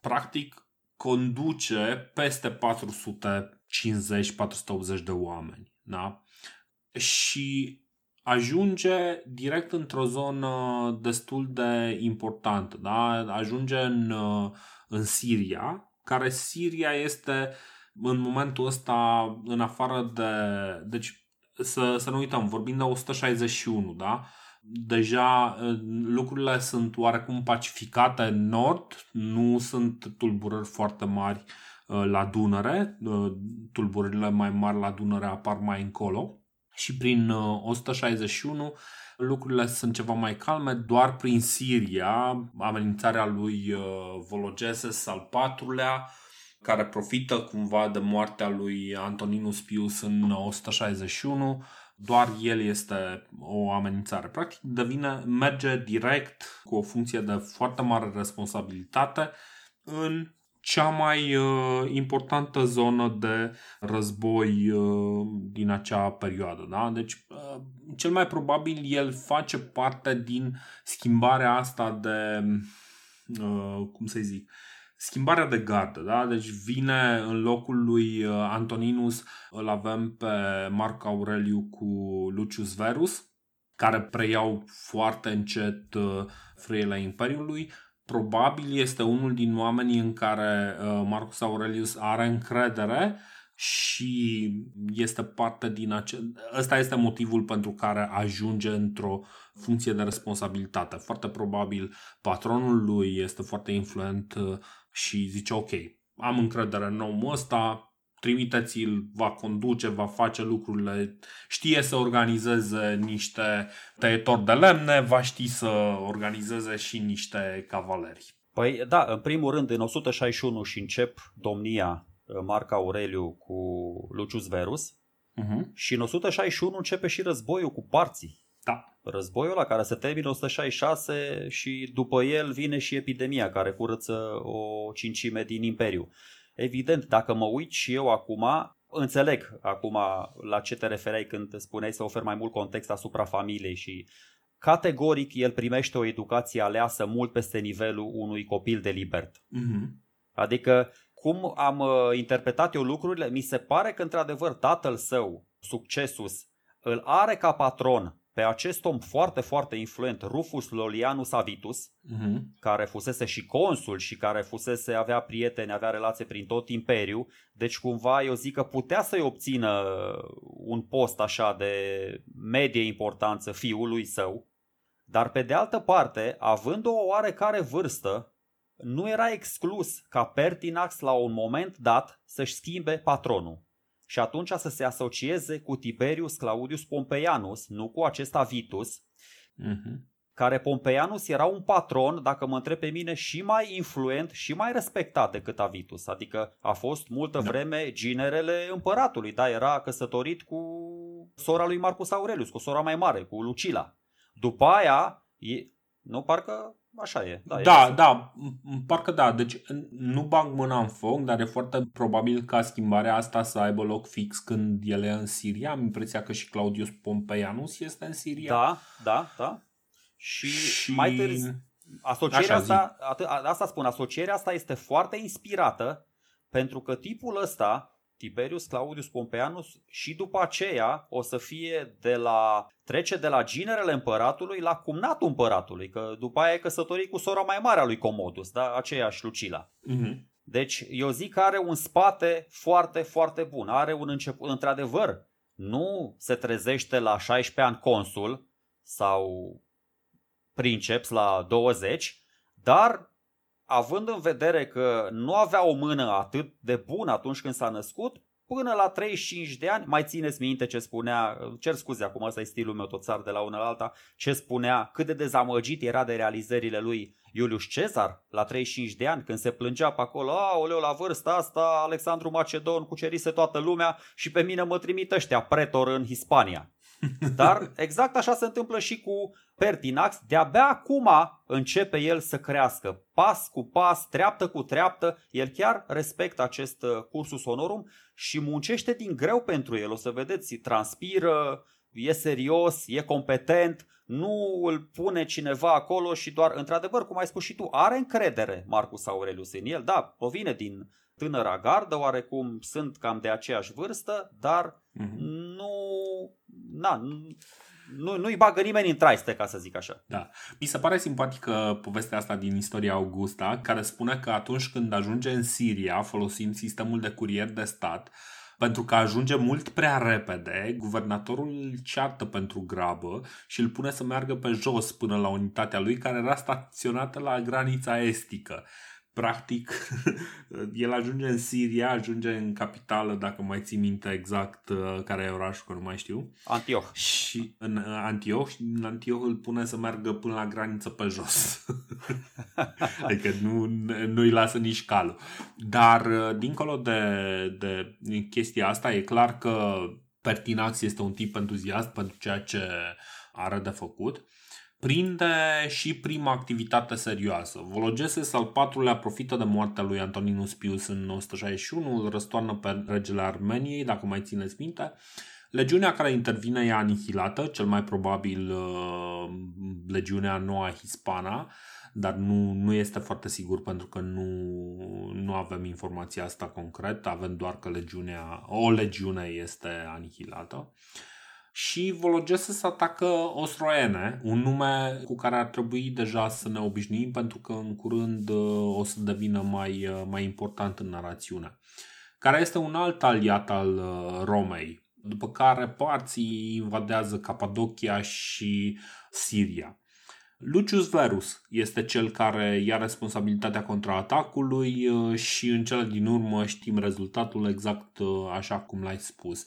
Practic, conduce peste 450-480 de oameni. Da? Și ajunge direct într-o zonă destul de importantă. Da? Ajunge în, în Siria, care Siria este în momentul ăsta în afară de... Deci să, să nu uităm, vorbim de 161, da? Deja lucrurile sunt oarecum pacificate în nord, nu sunt tulburări foarte mari la Dunăre, tulburările mai mari la Dunăre apar mai încolo și prin 161 uh, lucrurile sunt ceva mai calme, doar prin Siria, amenințarea lui uh, Vologeses al patrulea, care profită cumva de moartea lui Antoninus Pius în 161, doar el este o amenințare. Practic devine, merge direct cu o funcție de foarte mare responsabilitate în cea mai uh, importantă zonă de război uh, din acea perioadă. Da? Deci, uh, cel mai probabil el face parte din schimbarea asta de, uh, cum să zic, schimbarea de gardă. Da? Deci vine în locul lui uh, Antoninus, îl avem pe Marc Aureliu cu Lucius Verus, care preiau foarte încet uh, frâiele Imperiului probabil este unul din oamenii în care uh, Marcus Aurelius are încredere și este parte din acest. Ăsta este motivul pentru care ajunge într-o funcție de responsabilitate. Foarte probabil patronul lui este foarte influent uh, și zice ok, am încredere în omul ăsta, trimiteți-l, va conduce, va face lucrurile, știe să organizeze niște tăietori de lemne, va ști să organizeze și niște cavaleri. Păi da, în primul rând, în 161 și încep domnia uh, Marca Aureliu cu Lucius Verus uh-huh. și în 161 începe și războiul cu parții. Da. Războiul la care se termină 166 și după el vine și epidemia care curăță o cincime din imperiu. Evident, dacă mă uit și eu acum, înțeleg acum la ce te referai când spuneai să ofer mai mult context asupra familiei și categoric el primește o educație aleasă mult peste nivelul unui copil de libert. Mm-hmm. Adică cum am uh, interpretat eu lucrurile, mi se pare că într-adevăr tatăl său, Succesus, îl are ca patron pe acest om foarte, foarte influent, Rufus Lolianus Avitus, uh-huh. care fusese și consul și care fusese, avea prieteni, avea relație prin tot imperiu, deci cumva eu zic că putea să-i obțină un post așa de medie importanță fiului său, dar pe de altă parte, având o oarecare vârstă, nu era exclus ca Pertinax la un moment dat să-și schimbe patronul și atunci să se asocieze cu Tiberius Claudius Pompeianus, nu cu acest Avitus, uh-huh. care Pompeianus era un patron, dacă mă întreb pe mine, și mai influent și mai respectat decât Avitus. Adică a fost multă da. vreme ginerele împăratului, da, era căsătorit cu sora lui Marcus Aurelius, cu sora mai mare, cu Lucila. După aia, e, nu parcă Așa e. Da, da, e da, parcă da. Deci nu bag mâna în foc, dar e foarte probabil ca schimbarea asta să aibă loc fix când el e în Siria. Am impresia că și Claudius Pompeianus este în Siria. Da, da, da. Și, și... mai târziu, asocierea asta, asta spun, asocierea asta este foarte inspirată pentru că tipul ăsta Tiberius Claudius Pompeianus și după aceea o să fie de la trece de la ginerele împăratului la cumnatul împăratului, că după aia e căsătorit cu sora mai mare a lui Comodus, da? aceeași Lucila. Mm-hmm. Deci eu zic că are un spate foarte, foarte bun. Are un început, într-adevăr, nu se trezește la 16 ani consul sau princeps la 20, dar având în vedere că nu avea o mână atât de bună atunci când s-a născut, până la 35 de ani, mai țineți minte ce spunea, cer scuze acum, ăsta e stilul meu tot țar de la una la alta, ce spunea, cât de dezamăgit era de realizările lui Iulius Cezar la 35 de ani, când se plângea pe acolo, aoleu, la vârsta asta, Alexandru Macedon cucerise toată lumea și pe mine mă trimit ăștia pretor în Hispania. [laughs] Dar exact așa se întâmplă și cu Pertinax. De-abia acum începe el să crească. Pas cu pas, treaptă cu treaptă. El chiar respectă acest uh, cursus honorum și muncește din greu pentru el. O să vedeți, transpiră, e serios, e competent, nu îl pune cineva acolo și doar, într-adevăr, cum ai spus și tu, are încredere Marcus Aurelius în el. Da, provine din tânăra gardă, oarecum sunt cam de aceeași vârstă, dar mm-hmm. nu, na, nu, nu-i bagă nimeni în traiste, ca să zic așa. Da. Mi se pare simpatică povestea asta din istoria Augusta, care spune că atunci când ajunge în Siria, folosind sistemul de curier de stat, pentru că ajunge mult prea repede, guvernatorul îl ceartă pentru grabă și îl pune să meargă pe jos până la unitatea lui care era staționată la granița estică practic, [laughs] el ajunge în Siria, ajunge în capitală, dacă mai ții minte exact uh, care e orașul, că nu mai știu. Antioch. Și în uh, Antioch, și în Antioch îl pune să meargă până la graniță pe jos. [laughs] adică nu, nu-i lasă nici calul. Dar, uh, dincolo de, de chestia asta, e clar că Pertinax este un tip entuziast pentru ceea ce are de făcut prinde și prima activitate serioasă. Vologeses al patrulea profită de moartea lui Antoninus Pius în 161, îl răstoarnă pe regele Armeniei, dacă mai țineți minte. Legiunea care intervine e anihilată, cel mai probabil uh, legiunea Noua Hispana, dar nu, nu este foarte sigur pentru că nu, nu avem informația asta concret, avem doar că legiunea, o legiune este anihilată. Uh, și Vologeses atacă Osroene, un nume cu care ar trebui deja să ne obișnuim pentru că în curând uh, o să devină mai, uh, mai important în narațiune, care este un alt aliat al uh, Romei, după care parții invadează Capadocia și Siria. Lucius Verus este cel care ia responsabilitatea contraatacului și în cele din urmă știm rezultatul exact așa cum l-ai spus.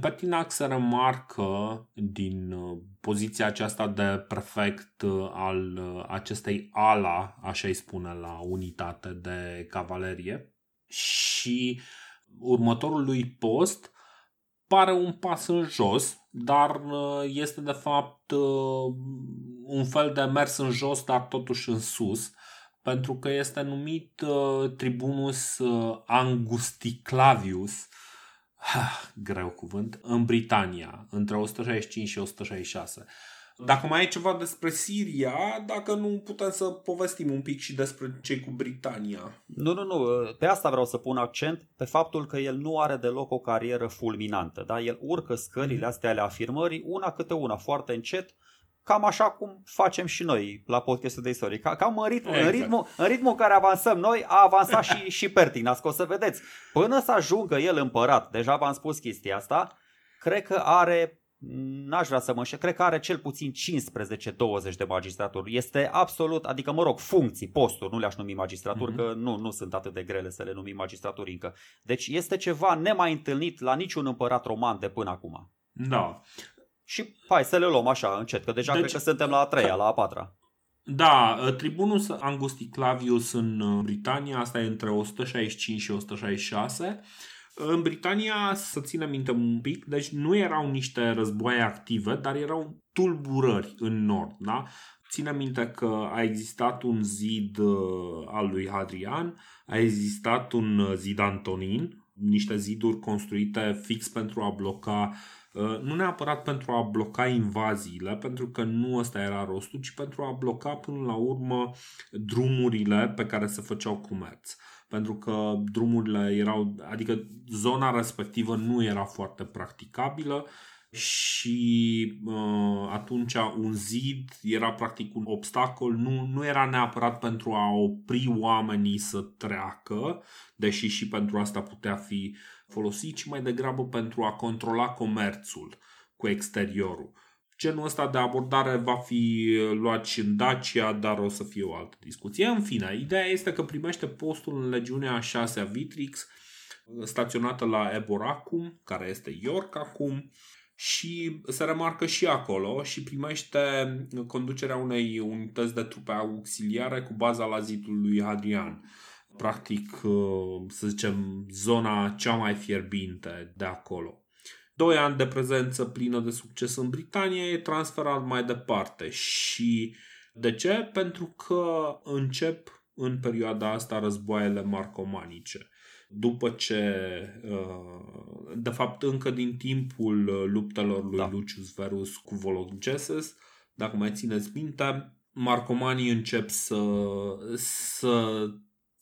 Pertinax se remarcă din uh, poziția aceasta de prefect uh, al uh, acestei ala, așa îi spune, la unitate de cavalerie? Și următorul lui post pare un pas în jos, dar este de fapt un fel de mers în jos, dar totuși în sus, pentru că este numit Tribunus Angusticlavius, greu cuvânt, în Britania, între 165 și 166. Dacă mai ai ceva despre Siria, dacă nu putem să povestim un pic și despre cei cu Britania. Nu, nu, nu. Pe asta vreau să pun accent, pe faptul că el nu are deloc o carieră fulminantă. Da? El urcă scările mhm. astea ale afirmării, una câte una, foarte încet, cam așa cum facem și noi la podcastul de istorie. Cam în ritmul, exact. în ritmul, în ritmul în care avansăm noi, a avansat și, și Pertinax, o să vedeți. Până să ajungă el împărat, deja v-am spus chestia asta, cred că are n-aș vrea să mă înșel, cred că are cel puțin 15-20 de magistraturi. Este absolut, adică mă rog, funcții, posturi, nu le-aș numi magistraturi, mm-hmm. că nu, nu sunt atât de grele să le numim magistraturi încă. Deci este ceva nemai întâlnit la niciun împărat roman de până acum. Da. Și hai să le luăm așa încet, că deja deci, cred că suntem la a treia, la a patra. Da, Tribunus Angusticlavius în uh, Britania, asta e între 165 și 166. În Britania, să ținem minte un pic, deci nu erau niște războaie active, dar erau tulburări în nord. Da? Ține minte că a existat un zid uh, al lui Hadrian, a existat un uh, zid Antonin, niște ziduri construite fix pentru a bloca Uh, nu neapărat pentru a bloca invaziile, pentru că nu ăsta era rostul, ci pentru a bloca până la urmă drumurile pe care se făceau comerț. pentru că drumurile erau, adică zona respectivă nu era foarte practicabilă și uh, atunci un zid era practic un obstacol, nu, nu era neapărat pentru a opri oamenii să treacă, deși și pentru asta putea fi folosit, ci mai degrabă pentru a controla comerțul cu exteriorul. Genul ăsta de abordare va fi luat și în Dacia, dar o să fie o altă discuție. În fine, ideea este că primește postul în legiunea 6 a Vitrix, staționată la Eboracum, care este York acum, și se remarcă și acolo și primește conducerea unei unități de trupe auxiliare cu baza la zidul lui Adrian. Practic, să zicem, zona cea mai fierbinte de acolo. Doi ani de prezență plină de succes în Britania e transferat mai departe și de ce? Pentru că încep în perioada asta războaiele marcomanice după ce, uh, de fapt, încă din timpul luptelor lui da. Lucius Verus cu Vologeses, dacă mai țineți minte, marcomanii încep să, să,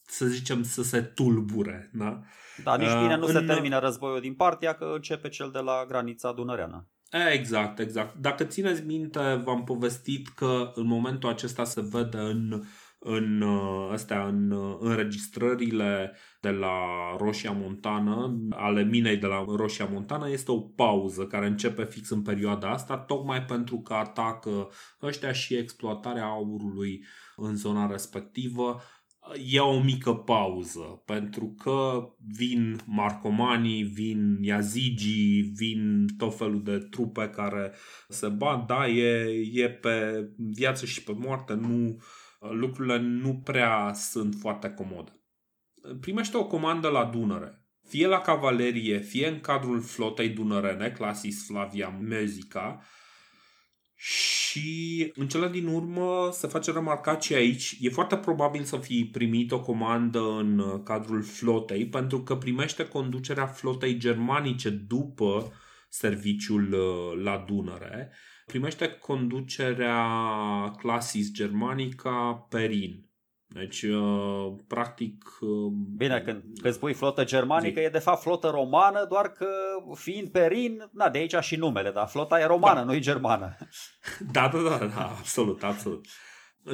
să zicem, să se tulbure. Da, da nici bine uh, nu în... se termină războiul din partea, că începe cel de la granița dunăreană. Exact, exact. Dacă țineți minte, v-am povestit că în momentul acesta se vede în în uh, astea, în uh, înregistrările de la Roșia Montană, ale minei de la Roșia Montană, este o pauză care începe fix în perioada asta, tocmai pentru că atacă ăștia și exploatarea aurului în zona respectivă ia o mică pauză pentru că vin marcomanii, vin yazigii, vin tot felul de trupe care se bat, da, e, e pe viață și pe moarte, nu lucrurile nu prea sunt foarte comode. Primește o comandă la Dunăre, fie la cavalerie, fie în cadrul flotei dunărene, clasii Slavia Mezica, și în cele din urmă se face remarcat și aici, e foarte probabil să fi primit o comandă în cadrul flotei, pentru că primește conducerea flotei germanice după serviciul uh, la Dunăre primește conducerea Classis Germanica Perin. Deci, uh, practic... Uh, Bine, când, când spui flotă germanică, zi. e de fapt flotă romană, doar că fiind Perin, na, de aici și numele, dar flota e romană, da. nu e germană. [laughs] Da, da, da, da, absolut, absolut.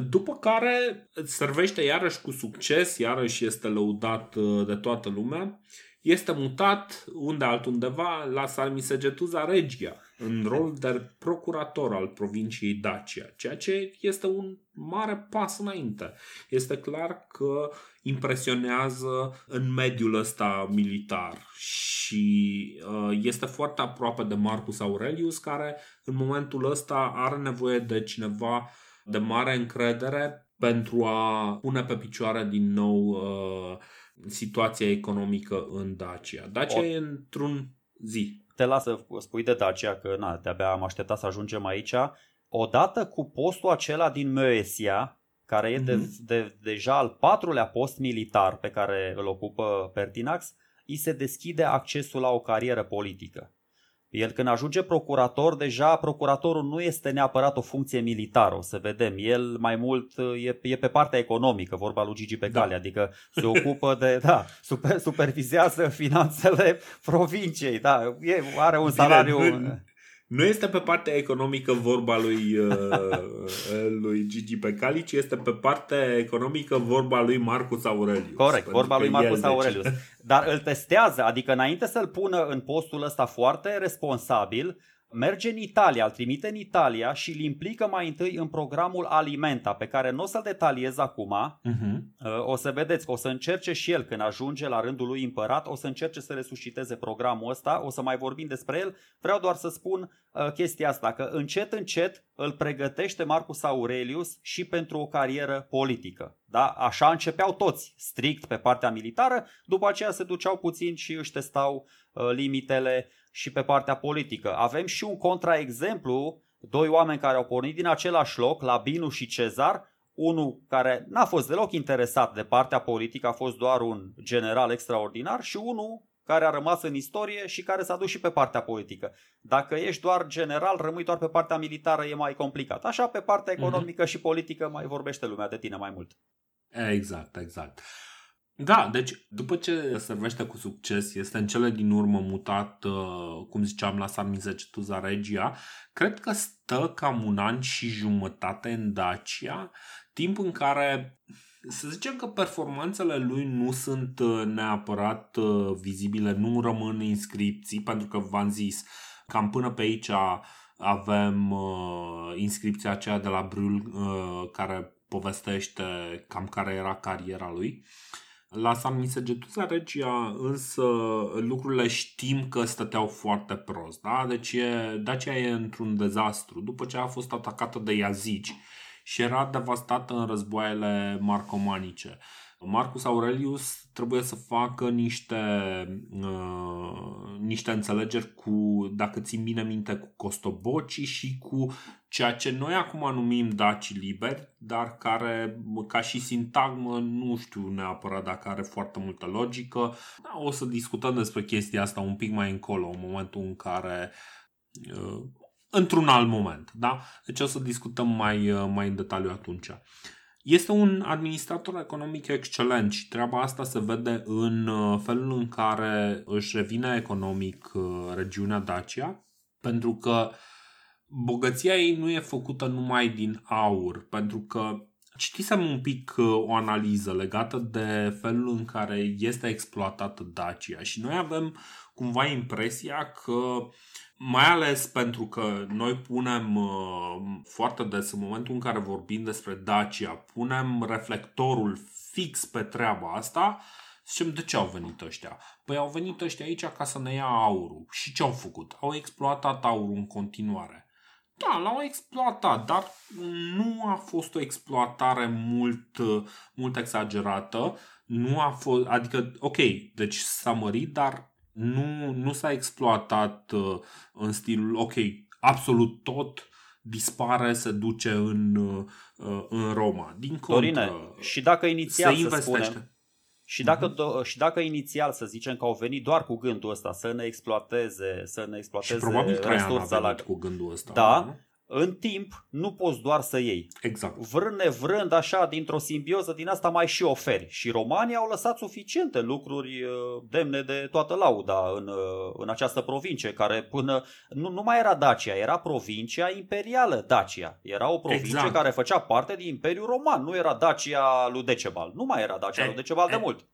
După care servește iarăși cu succes, iarăși este lăudat uh, de toată lumea, este mutat unde altundeva la Salmisegetuza Regia, în rol de procurator al provinciei Dacia, ceea ce este un mare pas înainte. Este clar că impresionează în mediul ăsta militar și uh, este foarte aproape de Marcus Aurelius, care în momentul ăsta are nevoie de cineva de mare încredere pentru a pune pe picioare din nou uh, situația economică în Dacia. Dacia o... e într-un zi te lasă spui de Dacia că na, de-abia am așteptat să ajungem aici. Odată cu postul acela din Moesia, care e de, mhm. de, deja al patrulea post militar pe care îl ocupă Pertinax, îi se deschide accesul la o carieră politică. El când ajunge procurator, deja procuratorul nu este neapărat o funcție militară, o să vedem. El mai mult e, e pe partea economică, vorba lui Gigi Becali, da. adică se ocupă de, da, super, supervizează finanțele provinciei, da, e, are un salariu... Bine, nu este pe partea economică vorba lui, uh, [laughs] lui Gigi Becali, ci este pe partea economică vorba lui Marcus Aurelius. Corect, vorba lui Marcus Aurelius. [laughs] Dar îl testează, adică înainte să-l pună în postul ăsta foarte responsabil, merge în Italia, îl trimite în Italia și îl implică mai întâi în programul Alimenta, pe care nu o să-l detaliez acum. Uh-huh. O să vedeți că o să încerce și el, când ajunge la rândul lui împărat, o să încerce să resusciteze programul ăsta, o să mai vorbim despre el. Vreau doar să spun uh, chestia asta, că încet, încet îl pregătește Marcus Aurelius și pentru o carieră politică. Da? Așa începeau toți, strict pe partea militară, după aceea se duceau puțin și își testau uh, limitele și pe partea politică. Avem și un contraexemplu, doi oameni care au pornit din același loc, Labinu și Cezar, unul care n-a fost deloc interesat de partea politică, a fost doar un general extraordinar și unul care a rămas în istorie și care s-a dus și pe partea politică. Dacă ești doar general, rămâi doar pe partea militară, e mai complicat. Așa, pe partea mhm. economică mm-hmm. și politică mai vorbește lumea de tine mai mult. Exact, exact. Da, deci după ce servește cu succes, este în cele din urmă mutat, uh, cum ziceam, la San Misegetuza Regia, cred că stă cam un an și jumătate în Dacia, timp în care să zicem că performanțele lui nu sunt uh, neapărat uh, vizibile, nu rămân inscripții, pentru că v-am zis, cam până pe aici avem uh, inscripția aceea de la Brul uh, care povestește cam care era cariera lui. La San Misegetuza Regia însă lucrurile știm că stăteau foarte prost. Da? Deci e, Dacia e într-un dezastru. După ce a fost atacată de iazici și era devastată în războaiele marcomanice. Marcus Aurelius trebuie să facă niște, uh, niște înțelegeri cu, dacă țin bine minte, cu costobocii și cu ceea ce noi acum numim daci liberi, dar care, ca și sintagmă, nu știu neapărat dacă are foarte multă logică. O să discutăm despre chestia asta un pic mai încolo, în momentul în care uh, într-un alt moment. Da? Deci o să discutăm mai, uh, mai în detaliu atunci. Este un administrator economic excelent și treaba asta se vede în uh, felul în care își revine economic uh, regiunea Dacia, pentru că bogăția ei nu e făcută numai din aur, pentru că citisem un pic o analiză legată de felul în care este exploatată Dacia și noi avem cumva impresia că uh, mai ales pentru că noi punem uh, foarte des în momentul în care vorbim despre Dacia, punem reflectorul fix pe treaba asta, zicem de ce au venit ăștia? Păi au venit ăștia aici ca să ne ia aurul. Și ce au făcut? Au exploatat aurul în continuare. Da, l-au exploatat, dar nu a fost o exploatare mult, mult exagerată. Nu a fost, adică, ok, deci s-a mărit, dar nu, nu s-a exploatat uh, în stilul, ok, absolut tot dispare, se duce în, uh, în Roma. Din contră, Dorine, și dacă inițial se să spunem, și dacă, uh-huh. și dacă inițial să zicem că au venit doar cu gândul ăsta să ne exploateze, să ne exploateze și probabil resursa la cu gândul ăsta. Da, în timp nu poți doar să iei. Exact. Vrând nevrând așa, dintr-o simbioză din asta mai și oferi. Și romanii au lăsat suficiente lucruri uh, demne de toată lauda în, uh, în această provincie, care până nu, nu mai era Dacia, era provincia imperială Dacia. Era o provincie exact. care făcea parte din Imperiul Roman, nu era Dacia lui Decebal. Nu mai era Dacia e, lui Decebal e, de mult.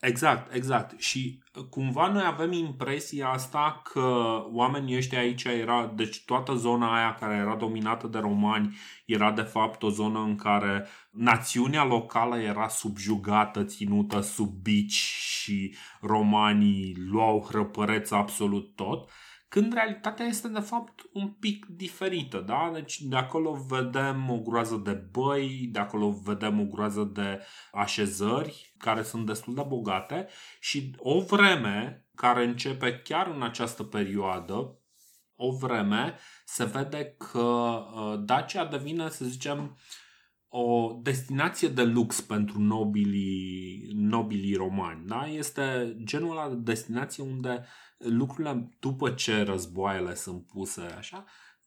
Exact, exact. Și uh, cumva noi avem impresia asta că oamenii ăștia aici era, deci toată zona aia care era dominată de romani era de fapt o zonă în care națiunea locală era subjugată, ținută sub bici și romanii luau hrăpăreț absolut tot când realitatea este de fapt un pic diferită, da? Deci de acolo vedem o groază de băi, de acolo vedem o groază de așezări care sunt destul de bogate și o vreme care începe chiar în această perioadă, o vreme se vede că uh, Dacia devine, să zicem, o destinație de lux pentru nobilii, nobilii romani. Da? Este genul ăla de destinație unde lucrurile după ce războaiele sunt puse așa,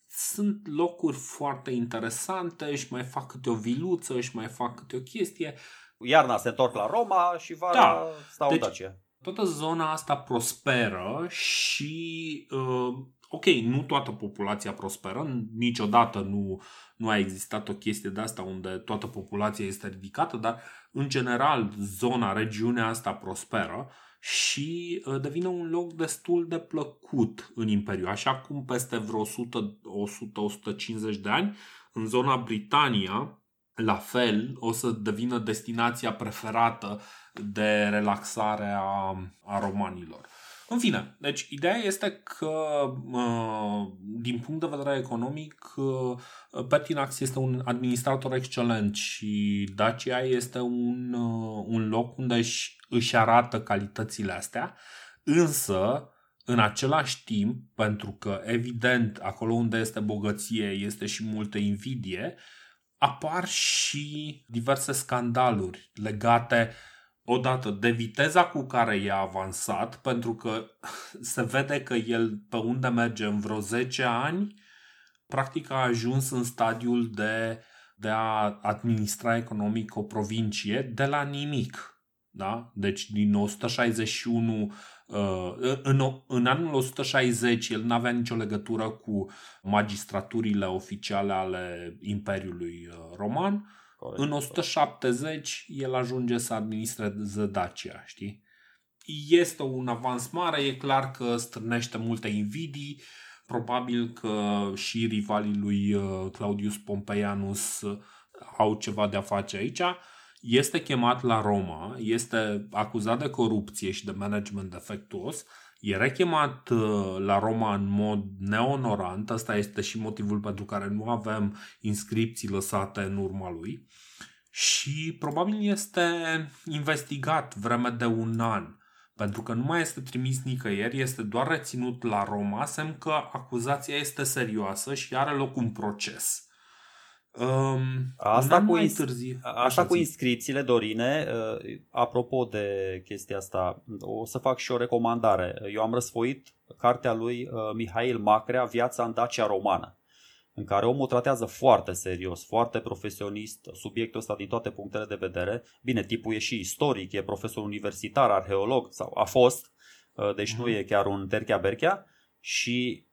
sunt locuri foarte interesante, își mai fac câte o viluță, își mai fac câte o chestie. Iarna se întorc la Roma și vara da. stau deci, Dacia. Toată zona asta prosperă și uh, ok, nu toată populația prosperă, niciodată nu, nu a existat o chestie de asta unde toată populația este ridicată, dar în general zona, regiunea asta prosperă și uh, devine un loc destul de plăcut în Imperiu. Așa cum peste vreo 100-150 de ani, în zona Britania, la fel, o să devină destinația preferată de relaxare a, a romanilor. În fine, deci ideea este că uh, din punct de vedere economic uh, Pertinax este un administrator excelent și Dacia este un, un loc unde își își arată calitățile astea, însă în același timp, pentru că evident acolo unde este bogăție este și multă invidie, apar și diverse scandaluri legate odată de viteza cu care e avansat, pentru că [laughs] se vede că el pe unde merge în vreo 10 ani, practic a ajuns în stadiul de, de a administra economic o provincie de la nimic Da? Deci din 161 uh, în, în anul 160 el nu avea nicio legătură cu magistraturile oficiale ale Imperiului uh, Roman. Corect. În 170 el ajunge să administreze Dacia, știi? Este un avans mare, e clar că strânește multe invidii, probabil că și rivalii lui uh, Claudius Pompeianus au ceva de a face aici este chemat la Roma, este acuzat de corupție și de management defectuos, e rechemat uh, la Roma în mod neonorant, asta este și motivul pentru care nu avem inscripții lăsate în urma lui. Și probabil este investigat vreme de un an. Pentru că nu mai este trimis nicăieri, este doar reținut la Roma, semn că acuzația este serioasă și are loc un proces. Um, asta cu, ins- târziu. asta cu inscripțiile, Dorine, uh, apropo de chestia asta, o să fac și o recomandare. Eu am răsfoit cartea lui uh, Mihail Macrea, Viața în Dacia Romană, în care omul tratează foarte serios, foarte profesionist subiectul ăsta din toate punctele de vedere. Bine, tipul e și istoric, e profesor universitar, arheolog, sau a fost, uh, deci mm-hmm. nu mhm. e chiar un terchea-berchea și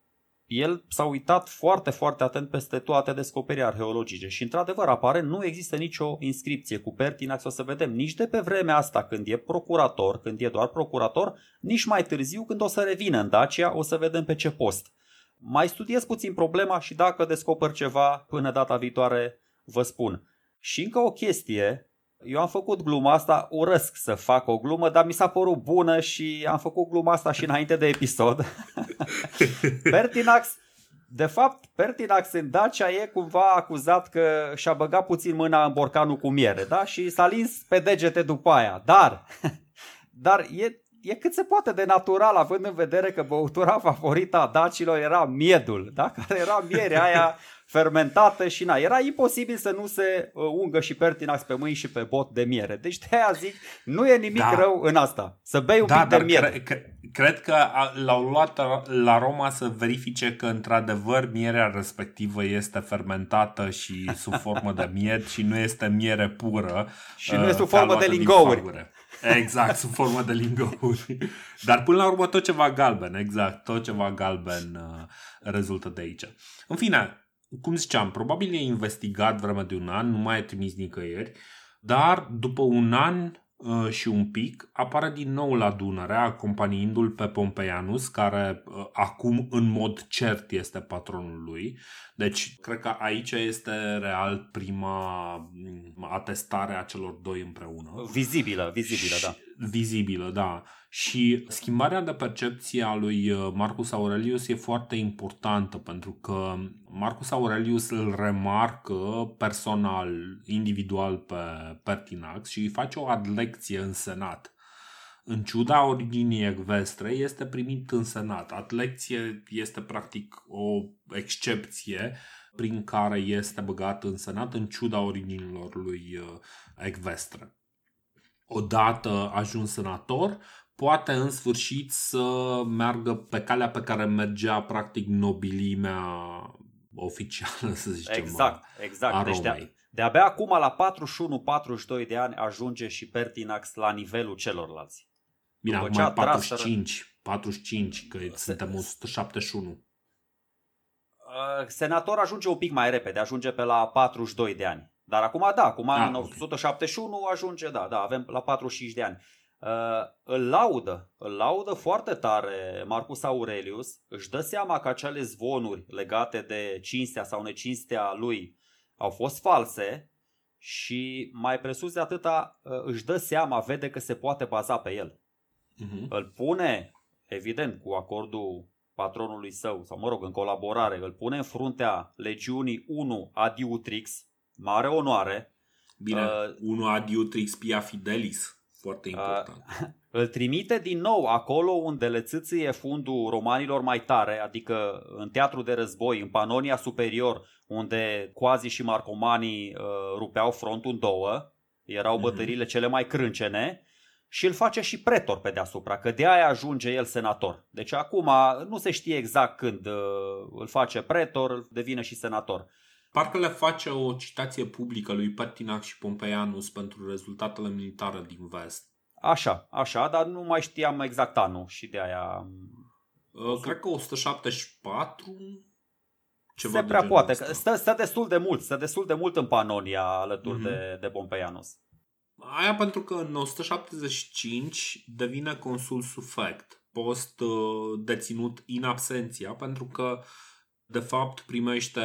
el s-a uitat foarte, foarte atent peste toate descoperiri arheologice și, într-adevăr, apare, nu există nicio inscripție cu Pertinax, o să vedem, nici de pe vremea asta când e procurator, când e doar procurator, nici mai târziu când o să revină în Dacia, o să vedem pe ce post. Mai studiez puțin problema și dacă descoper ceva până data viitoare, vă spun. Și încă o chestie, eu am făcut gluma asta, urăsc să fac o glumă, dar mi s-a părut bună și am făcut gluma asta și înainte de episod. [laughs] Pertinax, de fapt, Pertinax în Dacia e cumva acuzat că și-a băgat puțin mâna în borcanul cu miere, da? Și s-a lins pe degete după aia. Dar, [laughs] dar e, e cât se poate de natural, având în vedere că băutura favorită a dacilor era miedul, da? [laughs] Care era mierea aia fermentată și na, era imposibil să nu se uh, ungă și pertinax pe mâini și pe bot de miere. Deci de aia zic, nu e nimic da. rău în asta. Să bei un da, pic de miere. Cre- cre- cred că l-au luat la Roma să verifice că într-adevăr mierea respectivă este fermentată și sub [laughs] formă de mied și nu este miere pură. Și nu este sub uh, formă de lingouri. Exact, sub formă de lingouri. [laughs] Dar până la urmă tot ceva galben, exact, tot ceva galben uh, rezultă de aici. În fine, cum ziceam, probabil e investigat vreme de un an, nu mai e trimis nicăieri, dar după un an uh, și un pic apare din nou la Dunăre, acompaniindu-l pe Pompeianus, care uh, acum în mod cert este patronul lui. Deci, cred că aici este real prima mm, atestare a celor doi împreună. Vizibilă, vizibilă, și, da. Vizibilă, da. Și schimbarea de percepție a lui uh, Marcus Aurelius e foarte importantă pentru că Marcus Aurelius îl remarcă personal, individual pe Pertinax și îi face o adlecție în senat. În ciuda originii ecvestre, este primit în senat. Adlecție este practic o excepție prin care este băgat în senat în ciuda originilor lui uh, ecvestre. Odată ajuns senator, poate în sfârșit să meargă pe calea pe care mergea practic nobilimea oficială, [laughs] să zicem. Exact, exact. A deci de, de-abia acum la 41-42 de ani ajunge și Pertinax la nivelul celorlalți. Bine, acum 45, 45, că Se... suntem 171. Senator ajunge un pic mai repede, ajunge pe la 42 de ani. Dar acum da, acum ah, în okay. 171 ajunge, da, da, avem la 45 de ani. Uh, îl laudă, îl laudă foarte tare Marcus Aurelius, își dă seama că acele zvonuri legate de cinstea sau necinstea lui au fost false și mai presus de atâta uh, își dă seama, vede că se poate baza pe el. Uh-huh. Îl pune, evident, cu acordul patronului său, sau mă rog, în colaborare, îl pune în fruntea legiunii 1 Adiutrix, mare onoare. Bine, uh, 1 Adiutrix Pia Fidelis foarte important. Uh, [laughs] îl trimite din nou acolo unde le țâție fundul romanilor mai tare, adică în teatru de război, în Panonia Superior, unde quasi și marcomanii uh, rupeau frontul în două, erau mhm. bătările mm-hmm. cele mai crâncene, și îl face și pretor pe deasupra, că de aia ajunge el senator. Deci acum nu se știe exact când uh, îl face pretor, devine și senator. Parcă le face o citație publică lui Pertinax și Pompeianus pentru rezultatele militare din vest. Așa, așa, dar nu mai știam exact anul și de aia... Uh, cred că 174, ceva Se prea poate. Stă, stă destul de mult, stă destul de mult în Panonia alături mm-hmm. de, de Pompeianus. Aia pentru că în 175 devine consul sufect, post uh, deținut in absenția, pentru că de fapt primește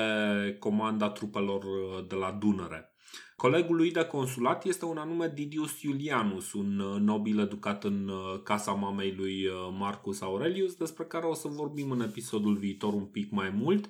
comanda trupelor uh, de la Dunăre. Colegul lui de consulat este un anume Didius Iulianus, un uh, nobil educat în casa mamei lui Marcus Aurelius, despre care o să vorbim în episodul viitor un pic mai mult.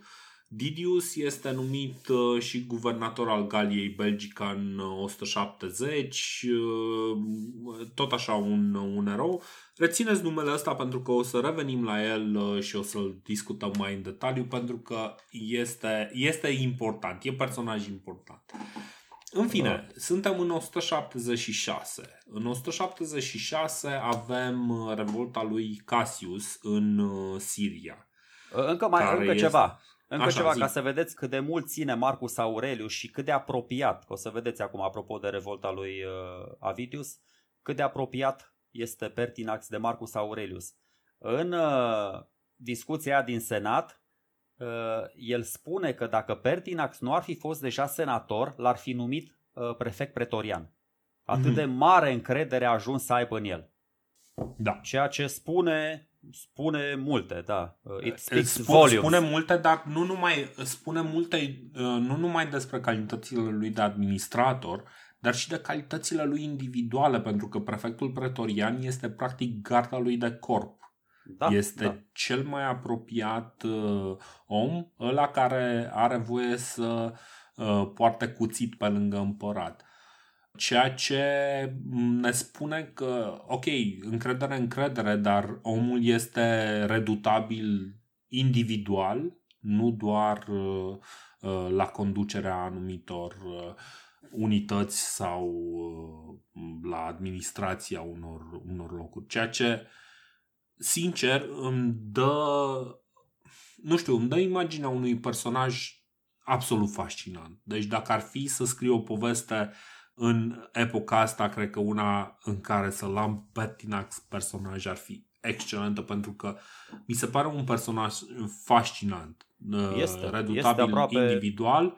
Didius este numit uh, și guvernator al Galiei Belgica în 170, uh, uh, tot așa un, un erou. Rețineți numele ăsta pentru că o să revenim la el și o să-l discutăm mai în detaliu pentru că este, este important, e personaj important. În fine, da. suntem în 176. În 176 avem revolta lui Cassius în Siria. Încă mai încă este... ceva. Încă Așa, ceva, zi. ca să vedeți cât de mult ține Marcus Aurelius și cât de apropiat, că o să vedeți acum apropo de revolta lui uh, Avidius, cât de apropiat este Pertinax de Marcus Aurelius. În uh, discuția din Senat, uh, el spune că dacă Pertinax nu ar fi fost deja senator, l-ar fi numit uh, prefect pretorian. Atât mm-hmm. de mare încredere a ajuns să aibă în el. Da. Ceea ce spune spune multe, da. Uh, it speaks spune, volumes. Spune multe, dar nu numai, spune multe, uh, nu numai despre calitățile lui de administrator, dar și de calitățile lui individuale, pentru că prefectul pretorian este practic garda lui de corp. Da, este da. cel mai apropiat uh, om, ăla care are voie să uh, poarte cuțit pe lângă împărat. Ceea ce ne spune că, ok, încredere, încredere, dar omul este redutabil individual, nu doar uh, uh, la conducerea anumitor uh, unități sau uh, la administrația unor, unor locuri. Ceea ce, sincer, îmi dă, nu știu, îmi dă imaginea unui personaj absolut fascinant. Deci dacă ar fi să scriu o poveste uh, în epoca asta, cred că una în care să-l am Pertinax personaj ar fi excelentă pentru că mi se pare un personaj fascinant, uh, este, redutabil este aproape... individual,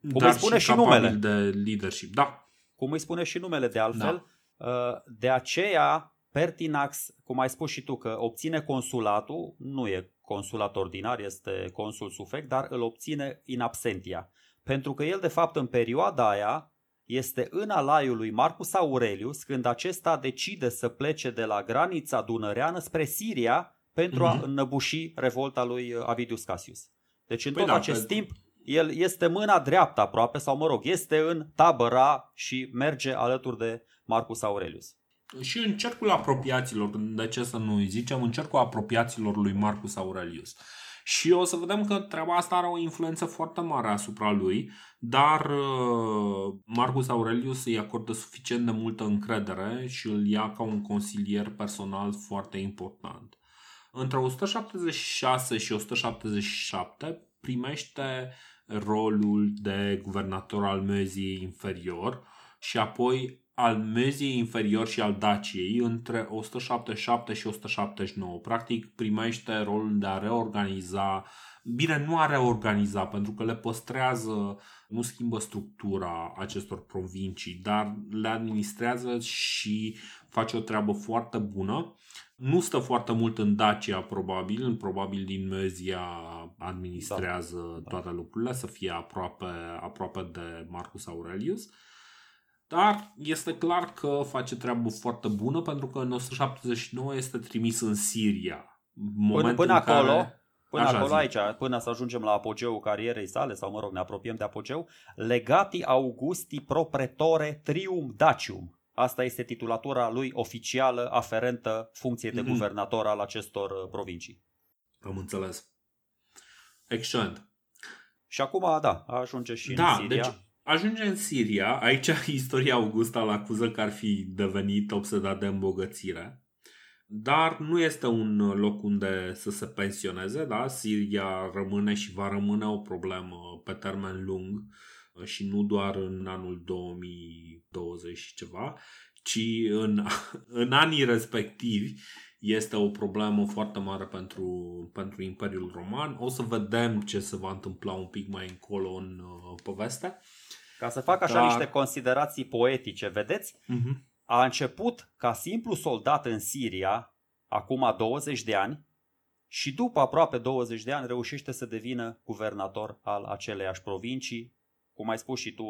Cum dar îi spune și, și numele. de leadership. Da. Cum îi spune și numele de altfel. Da. Uh, de aceea Pertinax, cum ai spus și tu, că obține consulatul, nu e consulat ordinar, este consul sufect, dar îl obține in absentia. Pentru că el, de fapt, în perioada aia, este în alaiul lui Marcus Aurelius când acesta decide să plece de la granița dunăreană spre Siria pentru uh-huh. a mhm. înnăbuși revolta lui Avidius Cassius. Deci în păi tot da, acest că... timp el este mâna dreaptă aproape, sau mă rog, este în tabăra și merge alături de Marcus Aurelius. Și în cercul apropiaților, de ce să nu zicem, în cercul apropiaților lui Marcus Aurelius. Și o să vedem că treaba asta are o influență foarte mare asupra lui, dar uh, Marcus Aurelius îi acordă suficient de multă încredere și îl ia ca un consilier personal foarte important. Între 176 și 177 primește rolul de guvernator al Meziei inferior și apoi al Meziei inferior și al Daciei între 177 și 179. Practic primește rolul de a reorganiza Bine, nu a reorganiza pentru că le păstrează, nu schimbă structura acestor provincii, dar le administrează și face o treabă foarte bună. Nu stă foarte mult în Dacia, probabil, probabil din Mezia administrează da, toate da. lucrurile, să fie aproape, aproape de Marcus Aurelius. Dar este clar că face treabă foarte bună pentru că în 179 este trimis în Siria. Până, până acolo, care... până Așa acolo zi. aici, până să ajungem la apogeul carierei sale, sau mă rog, ne apropiem de apogeu, legati Augusti pro pretore trium dacium. Asta este titulatura lui oficială aferentă funcției de mm-hmm. guvernator al acestor uh, provincii. Am înțeles. Excelent. Și acum, da, ajunge și da, în Siria. Deci Ajunge în Siria, aici [laughs] istoria Augusta îl acuză că ar fi devenit obsedat de îmbogățire, dar nu este un loc unde să se pensioneze, da? Siria rămâne și va rămâne o problemă pe termen lung și nu doar în anul 2020 și ceva, ci în, [laughs] în anii respectivi este o problemă foarte mare pentru, pentru Imperiul Roman. O să vedem ce se va întâmpla un pic mai încolo în uh, poveste. Ca să fac așa Dar... niște considerații poetice, vedeți? Uh-huh. A început ca simplu soldat în Siria, acum 20 de ani, și după aproape 20 de ani reușește să devină guvernator al aceleiași provincii, cum ai spus și tu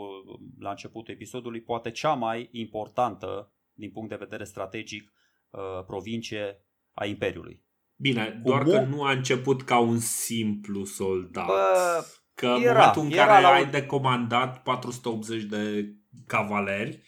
la începutul episodului, poate cea mai importantă din punct de vedere strategic uh, provincie a Imperiului. Bine, doar că nu a început ca un simplu soldat. Bă, că era, în momentul în care la... ai de comandat 480 de cavaleri,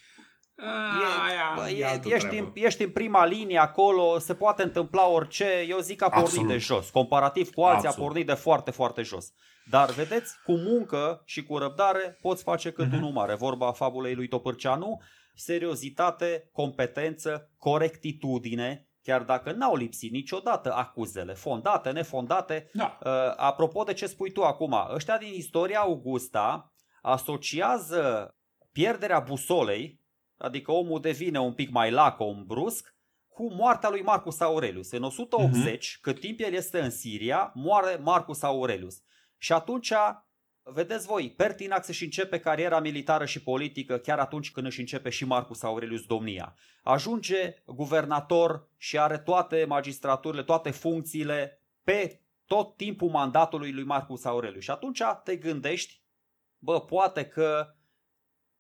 a, e, aia, e, ești, în, ești în prima linie acolo, se poate întâmpla orice. Eu zic că a pornit Absolut. de jos. Comparativ cu alții Absolut. a pornit de foarte, foarte jos. Dar vedeți, cu muncă și cu răbdare poți face cât uh-huh. unul mare. Vorba fabulei lui Topârceanu, seriozitate, competență, corectitudine, chiar dacă n-au lipsit niciodată acuzele, fondate, nefondate. Da. Uh, apropo de ce spui tu acum, ăștia din istoria Augusta asociază pierderea busolei, adică omul devine un pic mai lacom brusc, cu moartea lui Marcus Aurelius. În 180, uh-huh. Mhm. cât timp el este în Siria, moare Marcus Aurelius. Și atunci Vedeți voi, Pertinax își începe cariera militară și politică chiar atunci când își începe și Marcus Aurelius domnia. Ajunge guvernator și are toate magistraturile, toate funcțiile pe tot timpul mandatului lui Marcus Aurelius. Și atunci te gândești, bă, poate că,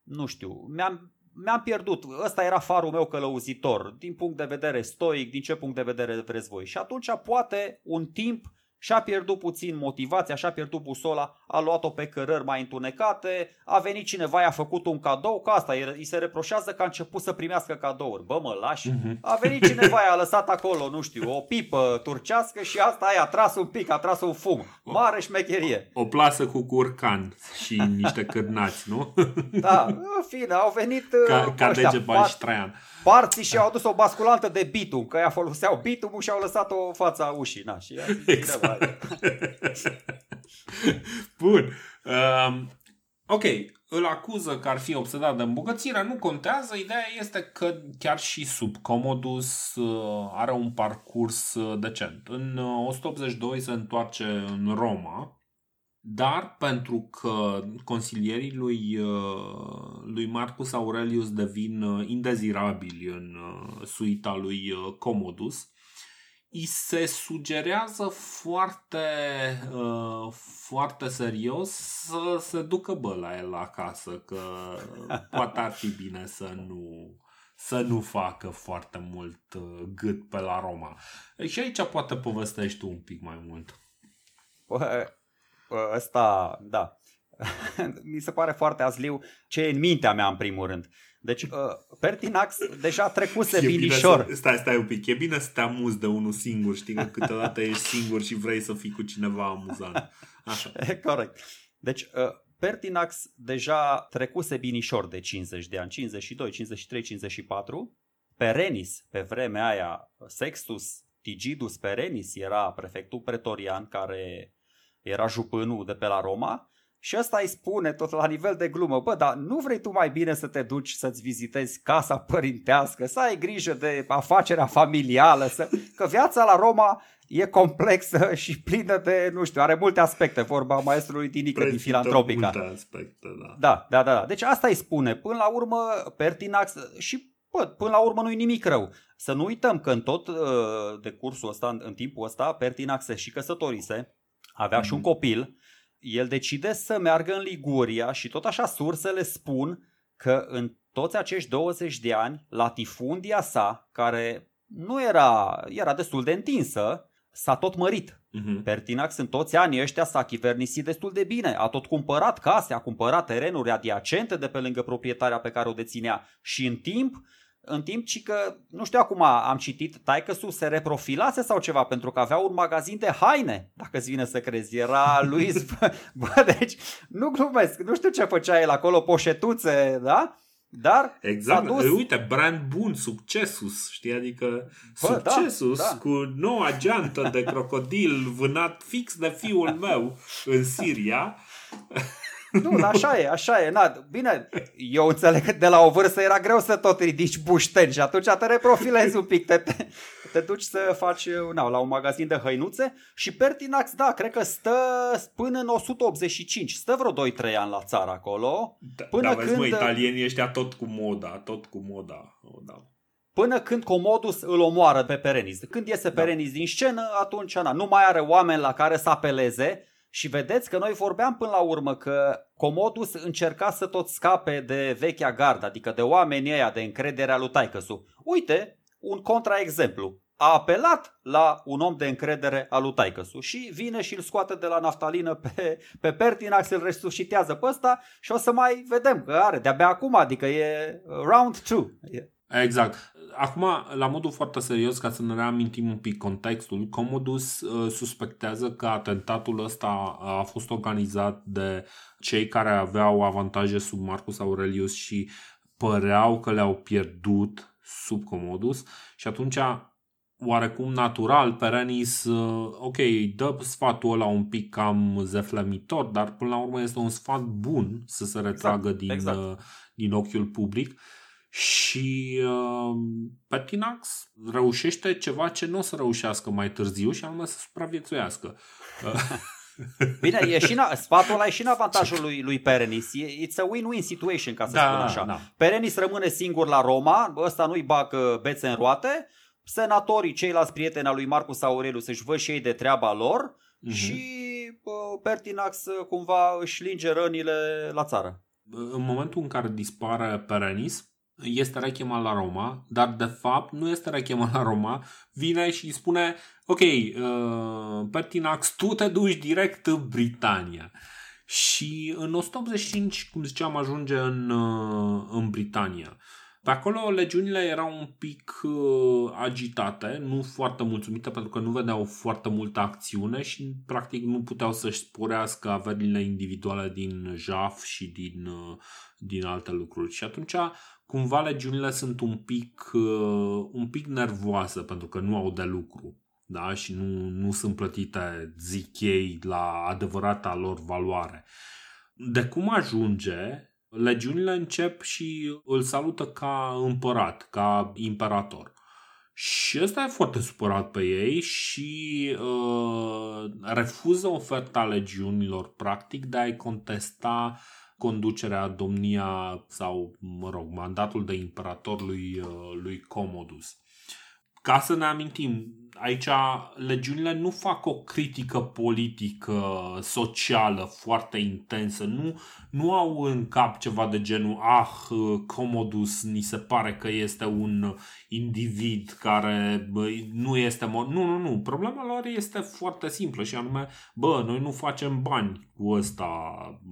nu știu, mi-am, mi-am pierdut. Ăsta era farul meu călăuzitor, din punct de vedere stoic, din ce punct de vedere vreți voi. Și atunci poate un timp și-a pierdut puțin motivația, și-a pierdut busola, a luat-o pe cărări mai întunecate, a venit cineva, i-a făcut un cadou, că asta îi se reproșează că a început să primească cadouri. Bă, mă lași? Uh-huh. A venit cineva, i-a lăsat acolo, nu știu, o pipă turcească și asta i-a tras un pic, a tras un fum. Mare șmecherie. O, o plasă cu curcan și niște cârnați, nu? da, în fine, au venit ca, ca ăștia, Degeban și Traian parții și au adus o basculantă de bitum, că ea foloseau bitumul și au lăsat-o în fața ușii. Na, și exact. [laughs] Bun. Um, ok, îl acuză că ar fi obsedat de îmbogățire, nu contează, ideea este că chiar și sub Commodus uh, are un parcurs uh, decent. În 182 uh, se întoarce în Roma, dar pentru că consilierii lui, uh, lui Marcus Aurelius devin uh, indezirabili în uh, suita lui Commodus, îi se sugerează foarte, foarte serios să se ducă bă la el acasă, că [laughs] poate ar fi bine să nu, să nu facă foarte mult gât pe la Roma. Și aici poate povestești tu un pic mai mult. Bă, ăsta, da, [laughs] mi se pare foarte azliu ce e în mintea mea în primul rând. Deci uh, Pertinax deja trecuse e binișor. Să, stai, stai un pic. E bine să te amuzi de unul singur, știi că câteodată ești singur și vrei să fii cu cineva amuzant. Așa. [laughs] Corect. Deci uh, Pertinax deja trecuse binișor de 50 de ani, 52, 53, 54. Perenis, pe vremea aia, Sextus Tigidus Perenis era prefectul pretorian care era jupânul de pe la Roma, și ăsta îi spune tot la nivel de glumă, bă, dar nu vrei tu mai bine să te duci să-ți vizitezi casa părintească, să ai grijă de afacerea familială, să... că viața la Roma e complexă și plină de, nu știu, are multe aspecte, vorba maestrului Dinică din Filantropica. Multe aspecte, da. Da, da, da. Deci asta îi spune. Până la urmă, Pertinax și Bă, până la urmă nu-i nimic rău. Să nu uităm că în tot uh, decursul ăsta, în, în timpul ăsta, Pertinax se și căsătorise, avea mm-hmm. și un mhm. copil, el decide să meargă în Liguria și tot așa sursele spun că în toți acești 20 de ani, latifundia sa, care nu era, era destul de întinsă, s-a tot mărit. Uh-huh. Pertinax în toți anii ăștia s-a chivernisit destul de bine, a tot cumpărat case, a cumpărat terenuri adiacente de pe lângă proprietatea pe care o deținea și în timp în timp ci că, nu știu acum, am citit, taică se reprofilase sau ceva, pentru că avea un magazin de haine, dacă îți vine să crezi. Era lui, [laughs] bă, deci, nu glumesc, nu știu ce făcea el acolo, poșetuțe, da? Dar exact, dus... uite, brand bun, succesus, știi, adică Bă, da, succesus da, da. cu noua geantă de crocodil vânat fix de fiul meu în Siria [laughs] Nu, dar așa e, așa e. Na, bine, eu înțeleg că de la o vârstă era greu să tot ridici bușteni și atunci te reprofilezi un pic, te, te, te duci să faci na, la un magazin de hăinuțe și Pertinax, da, cred că stă până în 185, stă vreo 2-3 ani la țară acolo. Da, până da, vezi, când... mă, italienii ăștia tot cu moda, tot cu moda. O, da. Până când Comodus îl omoară pe Perenis. Când iese da. Perenis din scenă, atunci na, nu mai are oameni la care să apeleze și vedeți că noi vorbeam până la urmă că Comodus încerca să tot scape de vechea gardă, adică de oamenii ăia de încredere a lui Taicăsu. Uite, un contraexemplu. A apelat la un om de încredere al lui Taicăsu și vine și îl scoate de la naftalină pe, pe Pertinax, îl resuscitează pe ăsta și o să mai vedem că are de-abia acum, adică e round 2. Exact. Acum, la modul foarte serios, ca să ne reamintim un pic contextul, Commodus uh, suspectează că atentatul ăsta a fost organizat de cei care aveau avantaje sub Marcus Aurelius și păreau că le-au pierdut sub Commodus și atunci oarecum natural, Perenis, uh, ok, dă sfatul ăla un pic cam zeflemitor, dar până la urmă este un sfat bun să se retragă exact, din, exact. Uh, din ochiul public și uh, Pertinax reușește ceva ce nu o să reușească mai târziu și anume să supraviețuiască. [laughs] Bine, e și în, sfatul ăla e și în avantajul lui, lui Perenis. It's a win-win situation, ca să da, spun așa. Da. Perenis rămâne singur la Roma, ăsta nu-i bagă bețe în roate, senatorii, ceilalți prieteni al lui Marcus Aurelius își văd și ei de treaba lor uh-huh. și uh, Pertinax cumva își linge rănile la țară. În momentul în care dispare Perenis, este rechemat la Roma, dar de fapt nu este rechemat la Roma, vine și spune, ok, uh, Pertinax, tu te duci direct în Britania. Și în 185, cum ziceam, ajunge în, uh, în Britania. Pe acolo legiunile erau un pic uh, agitate, nu foarte mulțumite pentru că nu vedeau foarte multă acțiune și practic nu puteau să-și sporească averile individuale din jaf și din, uh, din alte lucruri. Și atunci cumva legiunile sunt un pic, uh, un pic nervoase pentru că nu au de lucru. Da? Și nu, nu sunt plătite, zic ei, la adevărata lor valoare. De cum ajunge, legiunile încep și îl salută ca împărat, ca imperator. Și ăsta e foarte supărat pe ei și uh, refuză oferta legiunilor, practic, de a-i contesta conducerea, domnia sau, mă rog, mandatul de imperator lui, uh, lui Commodus. Ca să ne amintim, aici legiunile nu fac o critică politică, socială foarte intensă, nu, nu au în cap ceva de genul ah, Commodus ni se pare că este un individ care bă, nu este... Mo-. Nu, nu, nu. Problema lor este foarte simplă și anume, bă, noi nu facem bani cu ăsta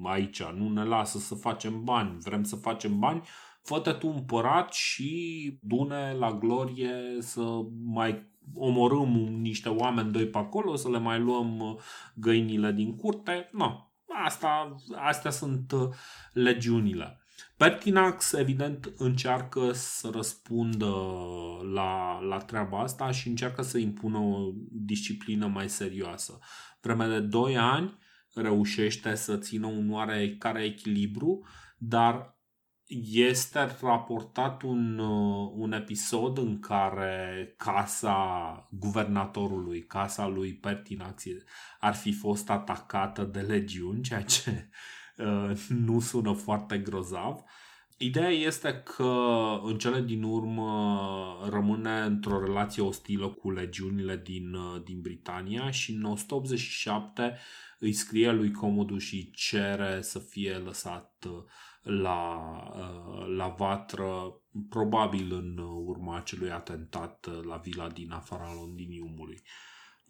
aici, nu ne lasă să facem bani, vrem să facem bani, fă tu împărat și dune la glorie să mai omorâm niște oameni doi pe acolo, să le mai luăm uh, găinile din curte. Nu, asta, astea sunt uh, legiunile. Pertinax, evident, încearcă să răspundă la, la treaba asta și încearcă să impună o disciplină mai serioasă. Vreme de 2 ani reușește să țină un oarecare echilibru, dar este raportat un, uh, un episod în care casa guvernatorului, casa lui Pertinax ar fi fost atacată de legiuni, ceea ce uh, nu sună foarte grozav. Ideea este că în cele din urmă rămâne într-o relație ostilă cu legiunile din, uh, din Britania și în 187 îi scrie lui Commodus și cere să fie lăsat uh, la, uh, la vatră, probabil în urma acelui atentat uh, la vila din afara Londiniumului.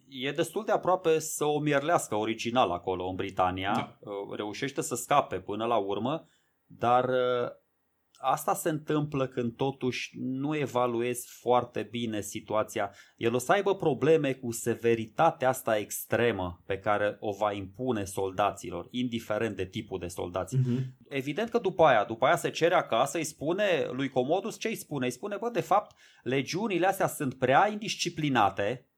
E destul de aproape să o mierlească original acolo în Britania. Da. Uh, reușește să scape până la urmă, dar asta se întâmplă când totuși nu evaluezi foarte bine situația. El o să aibă probleme cu severitatea asta extremă pe care o va impune soldaților, indiferent de tipul de soldați. Uh-huh. Evident că după aia, după aia se cere acasă, îi spune lui Comodus ce îi spune? Îi spune, bă, de fapt, legiunile astea sunt prea indisciplinate,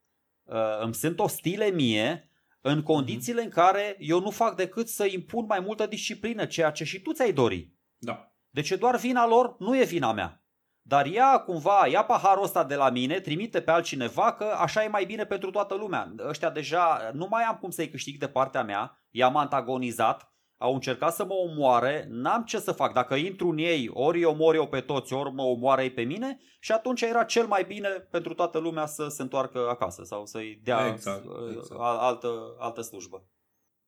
uh, îmi sunt ostile mie, în condițiile în care eu nu fac decât să impun mai multă disciplină, ceea ce și tu ți-ai dori. Da. Deci e doar vina lor, nu e vina mea. Dar ea cumva, ia paharul ăsta de la mine, trimite pe altcineva că așa e mai bine pentru toată lumea. Ăștia deja nu mai am cum să-i câștig de partea mea, i-am antagonizat, au încercat să mă omoare, n-am ce să fac. Dacă intru în ei, ori îi omor eu pe toți, ori mă omoară ei pe mine și atunci era cel mai bine pentru toată lumea să se întoarcă acasă sau să-i dea Exact, exact. altă, altă slujbă.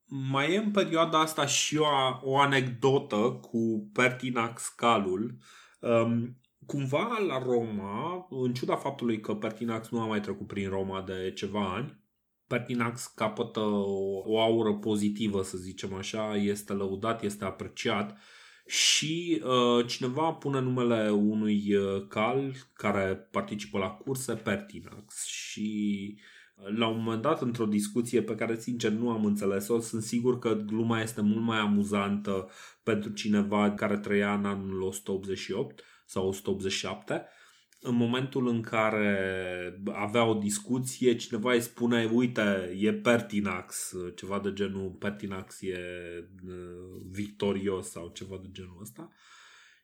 Mai e în perioada asta și o, o anecdotă cu Pertinax Calul. Um, cumva la Roma, în ciuda faptului că Pertinax nu a mai trecut prin Roma de ceva ani, Pertinax capătă o, o aură pozitivă, să zicem așa, este lăudat, este apreciat și uh, cineva pune numele unui uh, cal care participă la curse, Pertinax și uh, la un moment dat, într-o discuție pe care sincer nu am înțeles-o, sunt sigur că gluma este mult mai amuzantă pentru cineva care trăia în anul 188 sau 187 în momentul în care avea o discuție, cineva îi spune, uite, e Pertinax, ceva de genul, Pertinax e uh, victorios sau ceva de genul ăsta.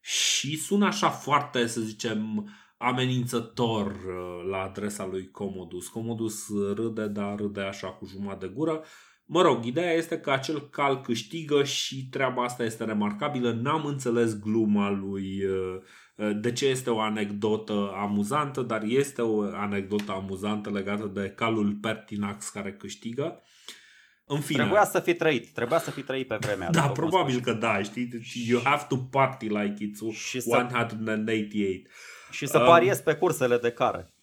Și sună așa foarte, să zicem, amenințător uh, la adresa lui Comodus. Comodus râde, dar râde așa cu jumătate de gură. Mă rog, ideea este că acel cal câștigă și treaba asta este remarcabilă. N-am înțeles gluma lui uh, de ce este o anecdotă amuzantă, dar este o anecdotă amuzantă legată de calul Pertinax care câștigă. În fine. Trebuia să fi trăit, trebuia să fi trăit pe vremea Da, probabil că da, știi? Deci you have to party like it's și 188. Și să pariezi um, pe cursele de care.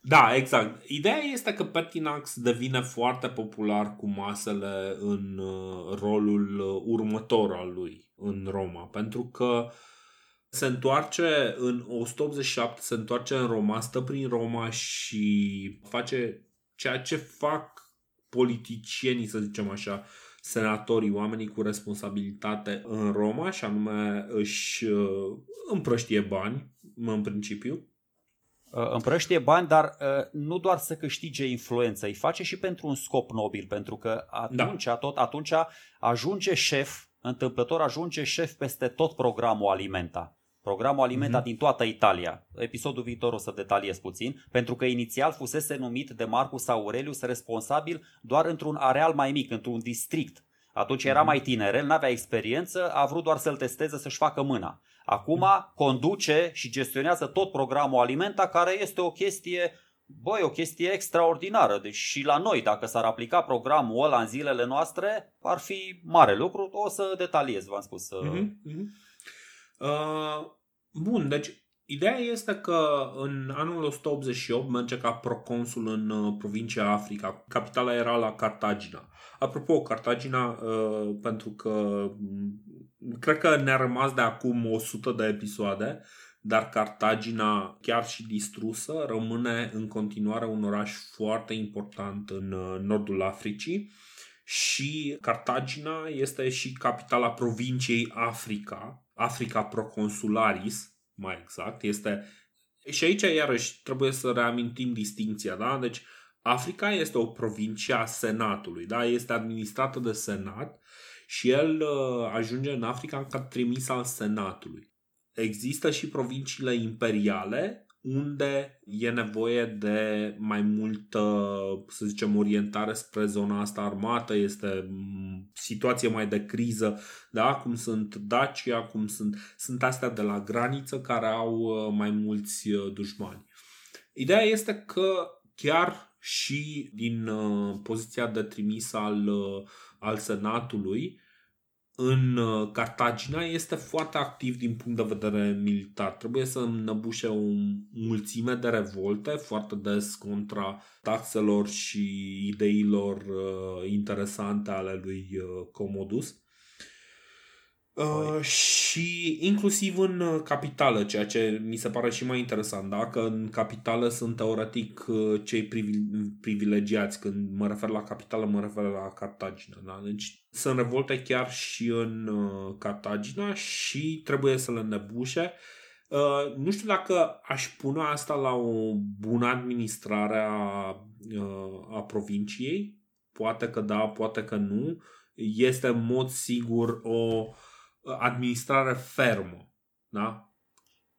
Da, exact. Ideea este că Pertinax devine foarte popular cu masele în uh, rolul uh, următor al lui în Roma, pentru că uh, se întoarce în 187, se întoarce în Roma, stă prin Roma și face ceea ce fac politicienii, să zicem așa, senatorii, oamenii cu responsabilitate în Roma și anume își uh, împrăștie bani, în principiu. Uh, împrăștie bani, dar uh, nu doar să câștige influență, îi face și pentru un scop nobil, pentru că atunci, da. tot atunci ajunge șef, întâmplător ajunge șef peste tot programul Alimenta. Programul alimentat mm-hmm. din toată Italia. Episodul viitor o să detaliez puțin, pentru că inițial fusese numit de Marcus Aurelius responsabil doar într-un areal mai mic, într-un district. Atunci era mhm. mai el n-avea experiență, a vrut doar să-l testeze să-și facă mâna. Acum mm-hmm. conduce și gestionează tot programul Alimenta, care este o chestie Băi, o chestie extraordinară. Deci și la noi, dacă s-ar aplica programul ăla în zilele noastre, ar fi mare lucru. O să detaliez, v-am spus. Mm-hmm. Uh, bun, deci ideea este că în anul 188 merge ca proconsul în uh, provincia Africa. Capitala era la Cartagina. Apropo, Cartagina, uh, pentru că mm, cred că ne-a rămas de acum 100 de episoade, dar Cartagina, chiar și distrusă, rămâne în continuare un oraș foarte important în uh, nordul Africii și Cartagina este și capitala provinciei Africa, Africa Proconsularis, mai exact, este și aici iarăși trebuie să reamintim distinția, da? Deci Africa este o provincie a Senatului, da? Este administrată de Senat și el uh, ajunge în Africa ca trimis al Senatului. Există și provinciile imperiale unde e nevoie de mai multă, să zicem, orientare spre zona asta armată, este situație mai de criză, da? cum sunt Dacia, cum sunt, sunt astea de la graniță care au uh, mai mulți uh, dușmani. Ideea este că chiar și din uh, poziția de trimis al, al Senatului, în uh, Cartagina este foarte activ din punct de vedere militar. Trebuie să înnăbușe o mulțime de revolte foarte des contra taxelor și ideilor uh, interesante ale lui uh, Comodus. Uh, și inclusiv în uh, capitală, ceea ce mi se pare și mai interesant, da? că în capitală sunt teoretic uh, cei privilegiați. Când mă refer la capitală, mă refer la Cartagina. Da? Deci sunt revolte chiar și în Cartagina și trebuie să le nebușe. Uh, nu știu dacă aș pune asta la o bună administrare a, uh, a provinciei, poate că da, poate că nu, este în mod sigur o administrare fermă. Da?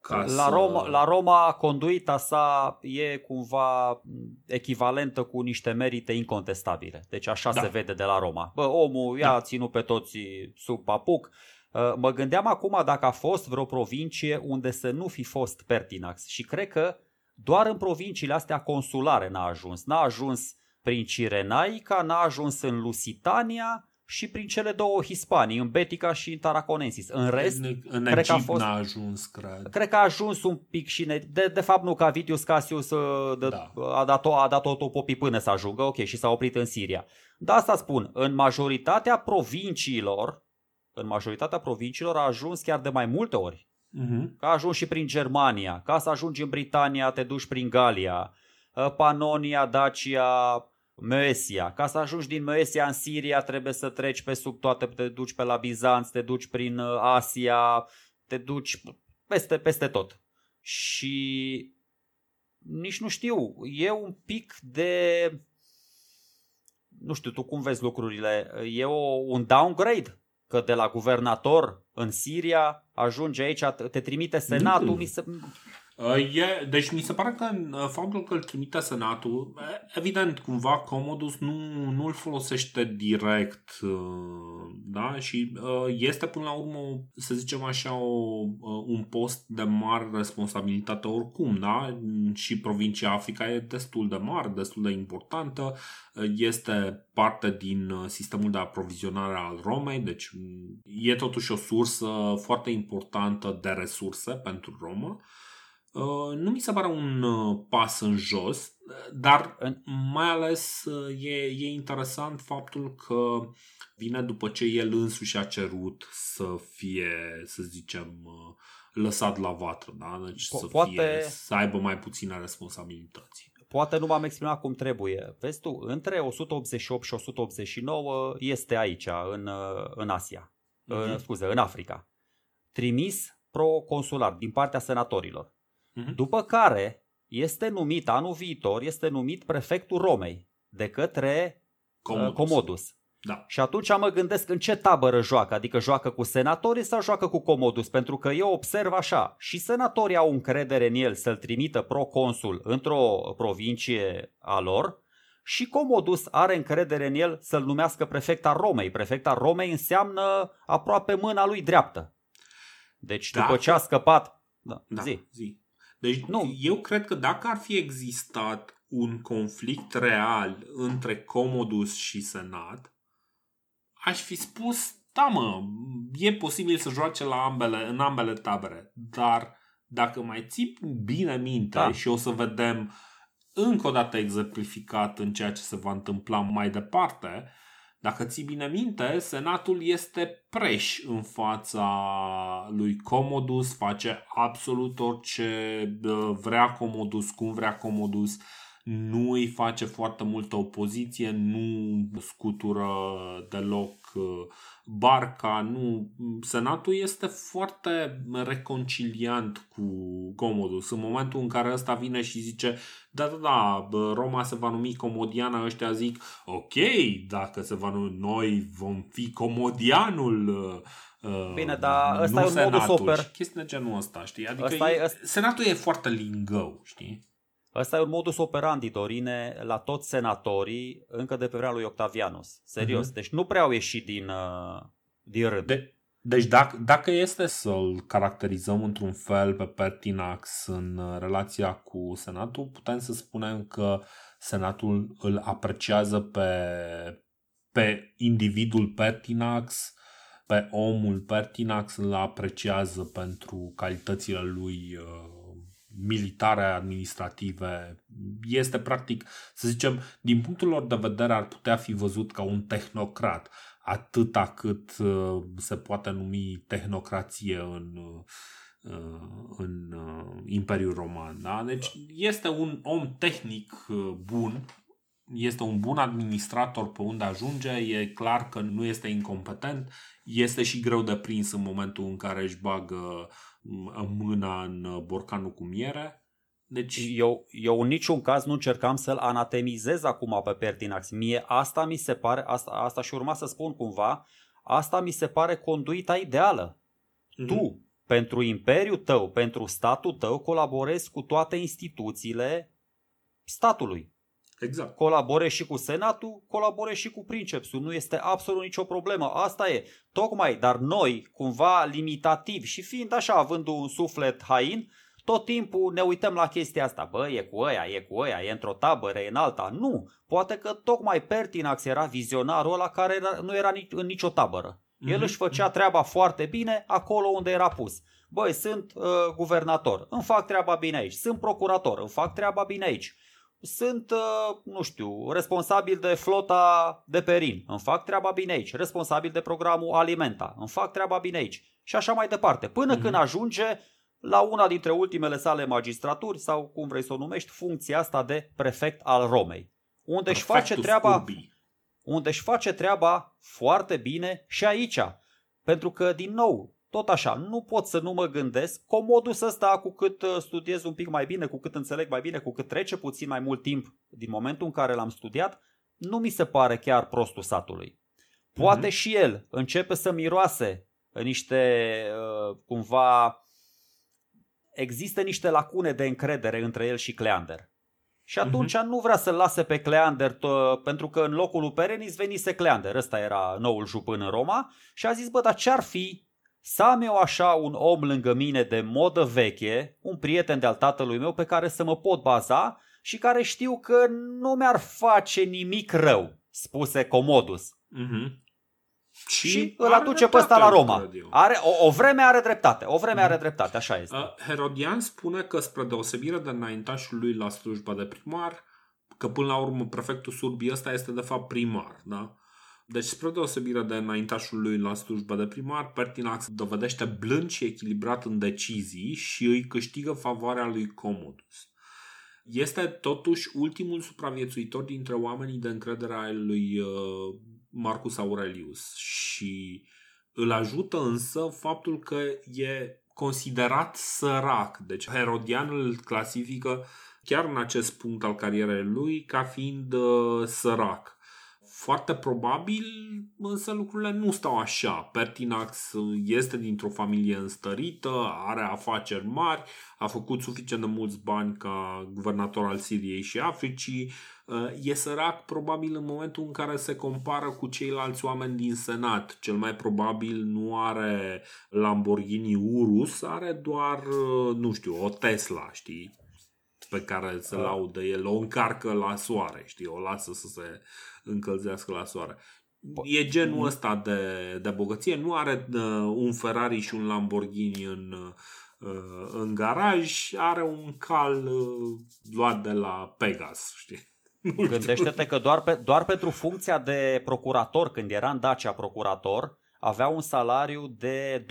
Ca la, să... Roma, la Roma, conduita sa e cumva echivalentă cu niște merite incontestabile. Deci așa da. se vede de la Roma. Bă, omul i-a da. ținut pe toți sub papuc. Uh, mă gândeam acum dacă a fost vreo provincie unde să nu fi fost Pertinax și cred că doar în provinciile astea consulare n-a ajuns. N-a ajuns prin Cirenaica, n-a ajuns în Lusitania și prin cele două Hispanii, în Betica și în Taraconensis. În rest, în, în cred că a fost, n-a ajuns, cred. Cred că a ajuns un pic și ne, de, de fapt nu, ca Vitius Cassius uh, de, da. a dat-o, a dat-o topopii până să ajungă, ok, și s-a oprit în Siria. Dar asta spun, în majoritatea provinciilor, în majoritatea provinciilor a ajuns chiar de mai multe ori. Uh-huh. Că a ajuns și prin Germania, ca să ajungi în Britania te duci prin Galia, uh, Panonia, Dacia, Moesia. Ca să ajungi din Moesia în Siria trebuie să treci pe sub toate, te duci pe la Bizanț, te duci prin uh, Asia, te duci peste, peste tot. Și nici nu știu, e un pic de... Nu știu, tu cum vezi lucrurile? E o, un downgrade? Că de la guvernator în Siria ajunge aici, te trimite senatul, mi se, Uh, e, deci mi se pare că uh, faptul că îl trimite Senatul, evident, cumva Commodus nu, nu îl folosește direct uh, da? și este până la urmă, să zicem așa, o, un post de mare responsabilitate oricum, da? Și provincia Africa e destul de mare, destul de importantă, este parte din sistemul de aprovizionare al Romei, deci e totuși o sursă foarte importantă de resurse pentru Roma. Uh, nu mi se pare un uh, pas în jos, dar mai ales uh, e, e interesant faptul că vine după ce el însuși a cerut să fie, să zicem, lăsat la vatră, da? Deci po- să, poate... fie, să aibă mai puține responsabilități. Poate nu m-am exprimat cum trebuie. Vezi tu, între 188 și 189 este aici, în, în Asia, uh-huh. în, scuze, în Africa. Trimis pro-consular din partea senatorilor. Uh-huh. După care este numit anul viitor, este numit prefectul Romei de către Comodus. Uh, Comodus. Da. Și atunci mă gândesc în ce tabără joacă, adică joacă cu senatorii sau joacă cu Comodus, pentru că eu observ așa, și senatorii au încredere în el să-l trimită proconsul într-o provincie a lor, și Comodus are încredere în el să-l numească prefecta Romei. Prefecta Romei înseamnă aproape mâna lui dreaptă. Deci da. după ce a scăpat... Da, da zi. zi. Deci nu. eu cred că dacă ar fi existat un conflict real între Comodus și Senat, aș fi spus, da mă, e posibil să joace la ambele, în ambele tabere, dar dacă mai ții bine minte da. și o să vedem încă o dată exemplificat în ceea ce se va întâmpla mai departe, dacă ții bine minte, Senatul este preș în fața lui Comodus, face absolut orice vrea Comodus, cum vrea Comodus, nu îi face foarte multă opoziție, nu scutură deloc uh, barca, nu. Senatul este foarte reconciliant cu Comodus. În momentul în care ăsta vine și zice da, da, da, Roma se va numi Comodiana, ăștia zic ok, dacă se va numi, noi vom fi Comodianul uh, Bine, dar ăsta e un senatul. modus oper. Chestii de genul ăsta, știi? Adică ăsta e, ăsta... senatul e foarte lingău, știi? Ăsta e un modus operandi, Dorine, la toți senatorii încă de pe vremea lui Octavianus. Serios. Uh-huh. Deci nu prea au ieșit din, uh, din rând. De, deci dacă, dacă este să-l caracterizăm într-un fel pe Pertinax în uh, relația cu Senatul, putem să spunem că Senatul îl apreciază pe, pe individul Pertinax, pe omul Pertinax, îl apreciază pentru calitățile lui uh, militare, administrative. Este practic, să zicem, din punctul lor de vedere ar putea fi văzut ca un tehnocrat, atâta cât uh, se poate numi tehnocrație în, uh, în uh, Imperiul Roman. Da? Deci este un om tehnic bun, este un bun administrator pe unde ajunge, e clar că nu este incompetent, este și greu de prins în momentul în care își bagă mâna în borcanul cu miere, Deci, Eu, eu în niciun caz nu încercam să-l anatemizez acum pe Pertinax. Mie asta mi se pare, asta, asta și urma să spun cumva, asta mi se pare conduita ideală. mhm. Tu, pentru imperiul tău, pentru statul tău, colaborezi cu toate instituțiile statului. Exact. Colaborezi și cu senatul, colaborezi și cu princepsul. Nu este absolut nicio problemă. Asta e. Tocmai, dar noi, cumva limitativ și fiind așa, având un suflet hain, tot timpul ne uităm la chestia asta. Bă, e cu ăia, e cu ăia, e într-o tabără, e în alta. Nu. Poate că tocmai Pertinax era vizionarul ăla care era, nu era nici, în nicio tabără. El Mhm. își făcea treaba foarte bine acolo unde era pus. Băi, sunt uh, guvernator, îmi fac treaba bine aici. Sunt procurator, îmi fac treaba bine aici. Sunt, uh, nu știu, responsabil de flota de perin, îmi fac treaba bine aici. Responsabil de programul Alimenta, îmi fac treaba bine aici. Și așa mai departe. Până Mhm. când ajunge la una dintre ultimele sale magistraturi sau cum vrei să o numești, funcția asta de prefect al Romei. Unde își face Perfectus treaba urbi. unde își face treaba foarte bine și aici. Pentru că, din nou, tot așa, nu pot să nu mă gândesc, comodus ăsta cu cât uh, studiez un pic mai bine, cu cât înțeleg mai bine, cu cât trece puțin mai mult timp din momentul în care l-am studiat, nu mi se pare chiar prostul satului. Poate Mhm. și el începe să miroase niște, uh, cumva, există niște lacune de încredere între el și Cleander. Și atunci nu vrea să-l lase pe Cleander, t- pentru că în locul lui Perenis venise Cleander, ăsta era noul jupân în Roma, și a zis, bă, dar ce-ar fi să am eu așa un om lângă mine de modă veche, un prieten de-al tatălui meu pe care să mă pot baza și care știu că nu mi-ar face nimic rău, spuse Comodus. Mhm. Și, îl are aduce pe ăsta la dreptate, Roma. cred eu. Are, o, o vreme are dreptate, o vreme Mhm. are dreptate, așa este. Uh, Herodian spune că spre deosebire de înaintașul lui la slujba de primar, că până la urmă prefectul surbii ăsta este de fapt primar, da? Deci spre deosebire de înaintașul lui la slujba de primar, Pertinax dovedește blând și echilibrat în decizii și îi câștigă favoarea lui Commodus. Este totuși ultimul supraviețuitor dintre oamenii de încredere ai lui uh, Marcus Aurelius și îl ajută însă faptul că e considerat sărac. Deci Herodian îl clasifică chiar în acest punct al carierei lui ca fiind uh, sărac. Foarte probabil, însă lucrurile nu stau așa. Pertinax este dintr-o familie înstărită, are afaceri mari, a făcut suficient de mulți bani ca guvernator al Siriei și Africii. Uh, E sărac probabil în momentul în care se compară cu ceilalți oameni din Senat. Cel mai probabil nu are Lamborghini Urus, are doar, uh, nu știu, o Tesla, știi? Pe care se Da. laudă el, o încarcă la soare, știi? O lasă să se încălzească la soare. E genul ăsta de, de bogăție. Nu are uh, un Ferrari și un Lamborghini în, uh, în garaj, are un cal uh, luat de la Pegas, știi? [laughs] Nu știu. Gândește-te că doar, pe, doar pentru funcția de procurator, când era în Dacia procurator, avea un salariu de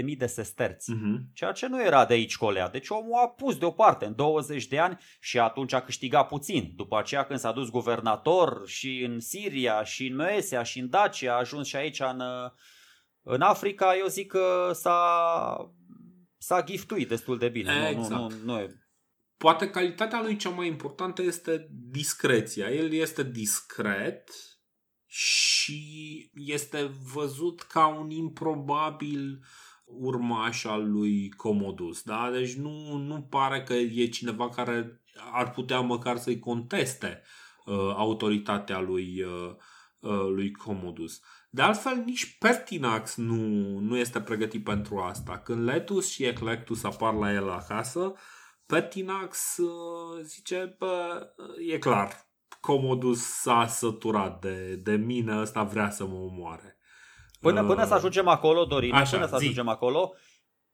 200.000 de sesterți. Mhm. Ceea ce nu era de aici colea. Deci omul a pus deoparte în 20 de ani și atunci a câștigat puțin. După aceea când s-a dus guvernator și în Siria și în Moesia și în Dacia, a ajuns și aici în, în Africa, eu zic că s-a, s-a giftuit destul de bine. Exact. Nu, nu, nu, nu e. Poate calitatea lui cea mai importantă este discreția. El este discret și este văzut ca un improbabil urmaș al lui Comodus. Da? Deci nu, nu pare că e cineva care ar putea măcar să-i conteste uh, autoritatea lui, uh, uh, lui Comodus. De altfel, nici Pertinax nu, nu este pregătit pentru asta. Când Letus și Eclectus apar la el acasă, Pertinax uh, zice, bă, e clar, Comodus s-a săturat de, de mine, ăsta vrea să mă omoare. Până, Uh, până să ajungem acolo, Dorin, Așa, până să zi. ajungem acolo,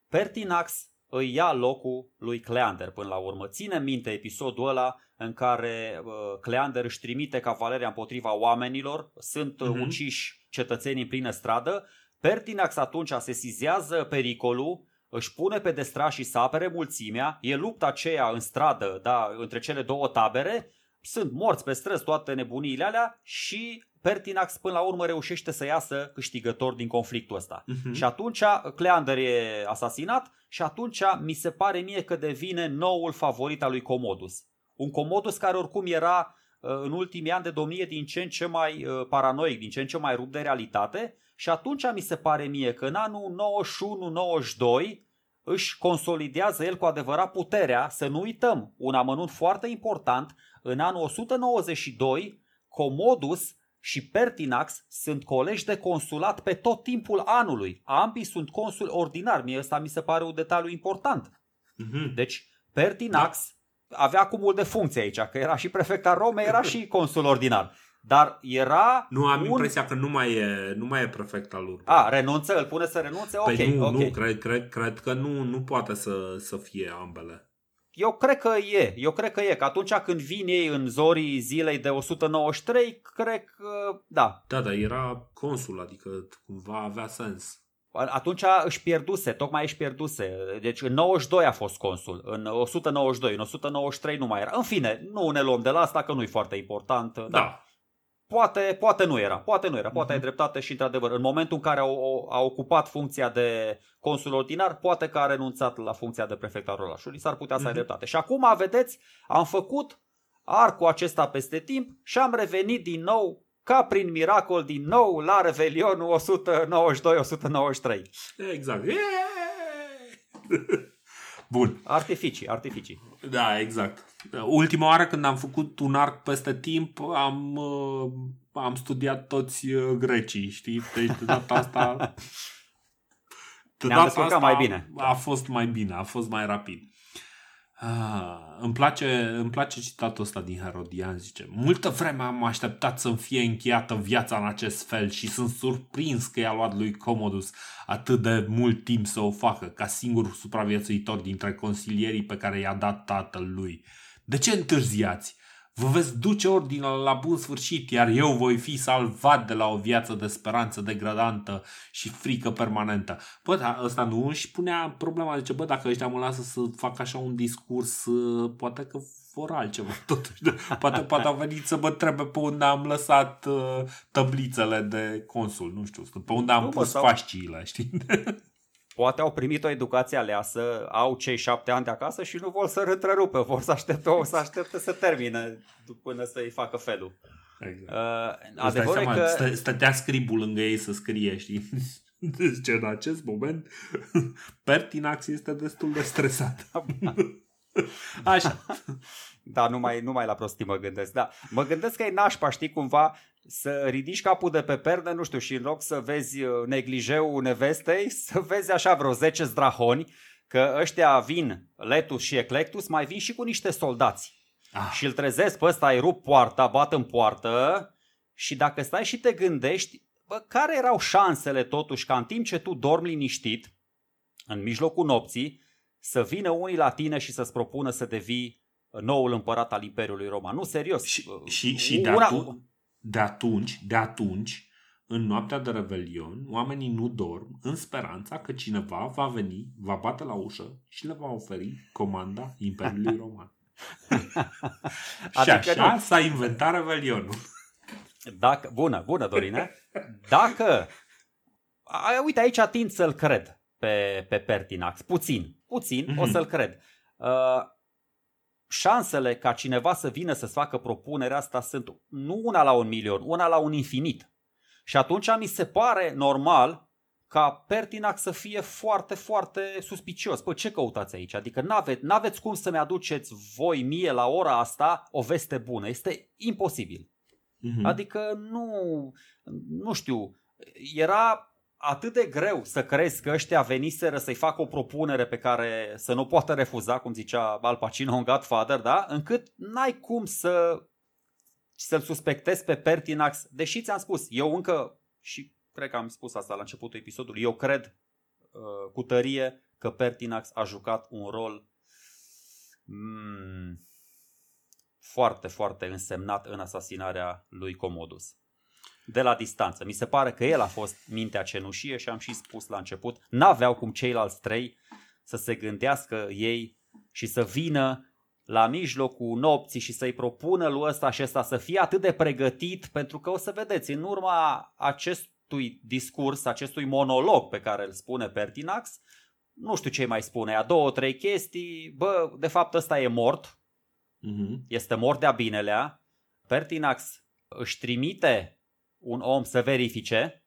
Pertinax îi ia locul lui Cleander până la urmă. Ține minte episodul ăla în care uh, Cleander își trimite cavaleria împotriva oamenilor, sunt uh, Mhm. uciși cetățenii în plină stradă. Pertinax atunci sesizează pericolul, își pune pe destrașii să apere mulțimea, e lupta aceea în stradă, da, între cele două tabere, sunt morți pe străzi toate nebuniile alea și Pertinax până la urmă reușește să iasă câștigător din conflictul ăsta. Mhm. Și atunci Cleander e asasinat și atunci mi se pare mie că devine noul favorit al lui Commodus. Un Commodus care oricum era uh, în ultimii ani de domnie din ce în ce mai uh, paranoic, din ce în ce mai rupt de realitate și atunci mi se pare mie că în anul 91-92 își consolidează el cu adevărat puterea, să nu uităm, un amănunt foarte important, în anul 192 Commodus și Pertinax sunt colegi de consulat pe tot timpul anului. Ambii sunt consuli ordinari. Mie ăsta mi se pare un detaliu important. Mhm. Deci Pertinax avea cumul de funcție aici, că era și prefect al Romei, era și [laughs] consul ordinar. Dar era Nu, am un... impresia că nu mai e, nu mai e prefect al urmei. A, renunță, îl pune să renunțe? Ok, Păi nu, ok. nu, cred, cred, cred că nu, nu poate să, să fie ambele. Eu cred că e, eu cred că e, că atunci când vin ei în zorii zilei de 193, cred că, da, Da, dar era consul, adică cumva avea sens. atunci își pierduse, tocmai își pierduse. Deci în 92 a fost consul, în 192, în 193 nu mai era. În fine, nu ne luăm de la asta că nu e foarte important. Da. Da. Poate, poate nu era, poate nu era, poate Mhm. ai dreptate și într-adevăr, în momentul în care a, a ocupat funcția de consul ordinar, poate că a renunțat la funcția de prefect al orașului, s-ar putea să ai Mhm. dreptate. Și acum, vedeți, am făcut arcul acesta peste timp și am revenit din nou, ca prin miracol, din nou la Revelionul 192-193. Exact. Yeee! [laughs] Bun. Artificii, artificii. Da, exact. Ultima oară când am făcut un arc peste timp, am, uh, am studiat toți uh, grecii, știi? Deci de data asta... [laughs] De Ne-am descurcat mai bine. A fost mai bine, a fost mai rapid. Ah, îmi, place, îmi place citatul ăsta din Herodian, zice Multă vreme am așteptat să-mi fie încheiată viața în acest fel și sunt surprins că i-a luat lui Commodus atât de mult timp să o facă, ca singur supraviețuitor dintre consilierii pe care i-a dat tatăl lui. De ce întârziați? Vă veți duce ordinea la bun sfârșit, iar eu voi fi salvat de la o viață de speranță degradantă și frică permanentă. Bă, dar ăsta nu își punea problema, zice, bă, dacă ăștia mă lasă să fac așa un discurs, uh, poate că vor altceva [laughs] totuși. Poate, poate au venit să mă întrebe pe unde am lăsat uh, tablițele de consul, nu știu, pe unde am Nu, mă, pus sau- fasciile, știi? [laughs] Poate au primit o educație aleasă, au cei șapte ani de acasă și nu vor să întrerupe, vor să aștepte, o să aștepte să termine până să-i facă felul. Exact. Uh, Îți dai adevărul e seama, că... stă, stătea scribul lângă ei să scrie, știi? [laughs] Deci în acest moment [laughs] Pertinax este destul de stresat. [laughs] Așa. Da, numai, numai la prostii mă gândesc. Da. Mă gândesc că e nașpa, știi, cumva să ridici capul de pe pernă, nu știu, și în loc să vezi uh, neglijeul nevestei, [laughs] să vezi așa vreo 10 zdrahoni, că ăștia vin, Letus și Eclectus, mai vin și cu niște soldați. Ah, Și îl trezesc pe ăsta, îi rup poarta, bat în poartă și dacă stai și te gândești, bă, care erau șansele totuși ca în timp ce tu dormi liniștit, în mijlocul nopții, să vină unii la tine și să-ți propună să devii noul împărat al Imperiului Roman. Nu, serios. și, și, și de, Una- atu- de atunci, de atunci, în noaptea de Revelion, oamenii nu dorm în speranța că cineva va veni, va bate la ușă și le va oferi comanda Imperiului Roman. [laughs] și Adică așa nu. s-a inventat Revelionul. Dacă, bună, bună, Dorine. Dacă, a, uite, aici atind să-l cred pe, pe Pertinax. Puțin, puțin, Mhm. o să-l cred. Uh, șansele ca cineva să vină să-ți facă propunerea asta sunt nu una la un milion, una la un infinit. Și atunci mi se pare normal ca Pertinax să fie foarte, foarte suspicios. Păi ce căutați aici? Adică n-aveți, n-aveți cum să-mi aduceți voi mie la ora asta o veste bună. Este imposibil. Mhm. Adică nu, nu știu, era atât de greu să crezi că ăștia veniseră să-i facă o propunere pe care să nu poată refuza, cum zicea Al Pacino în Godfather, da? Încât n-ai cum să să-l suspectezi pe Pertinax, deși ți-am spus, eu încă, și cred că am spus asta la începutul episodului, eu cred uh, cu tărie că Pertinax a jucat un rol mm, foarte, foarte însemnat în asasinarea lui Commodus. De la distanță. Mi se pare că el a fost mintea cenușie și am și spus la început, n-aveau cum ceilalți trei să se gândească ei și să vină la mijlocul nopții și să-i propună lui ăsta și ăsta să fie atât de pregătit, pentru că o să vedeți, în urma acestui discurs, acestui monolog pe care îl spune Pertinax, nu știu ce mai spune, a două, trei chestii, bă, de fapt ăsta e mort, uh-huh. este mort de-a binelea, Pertinax își trimite un om să verifice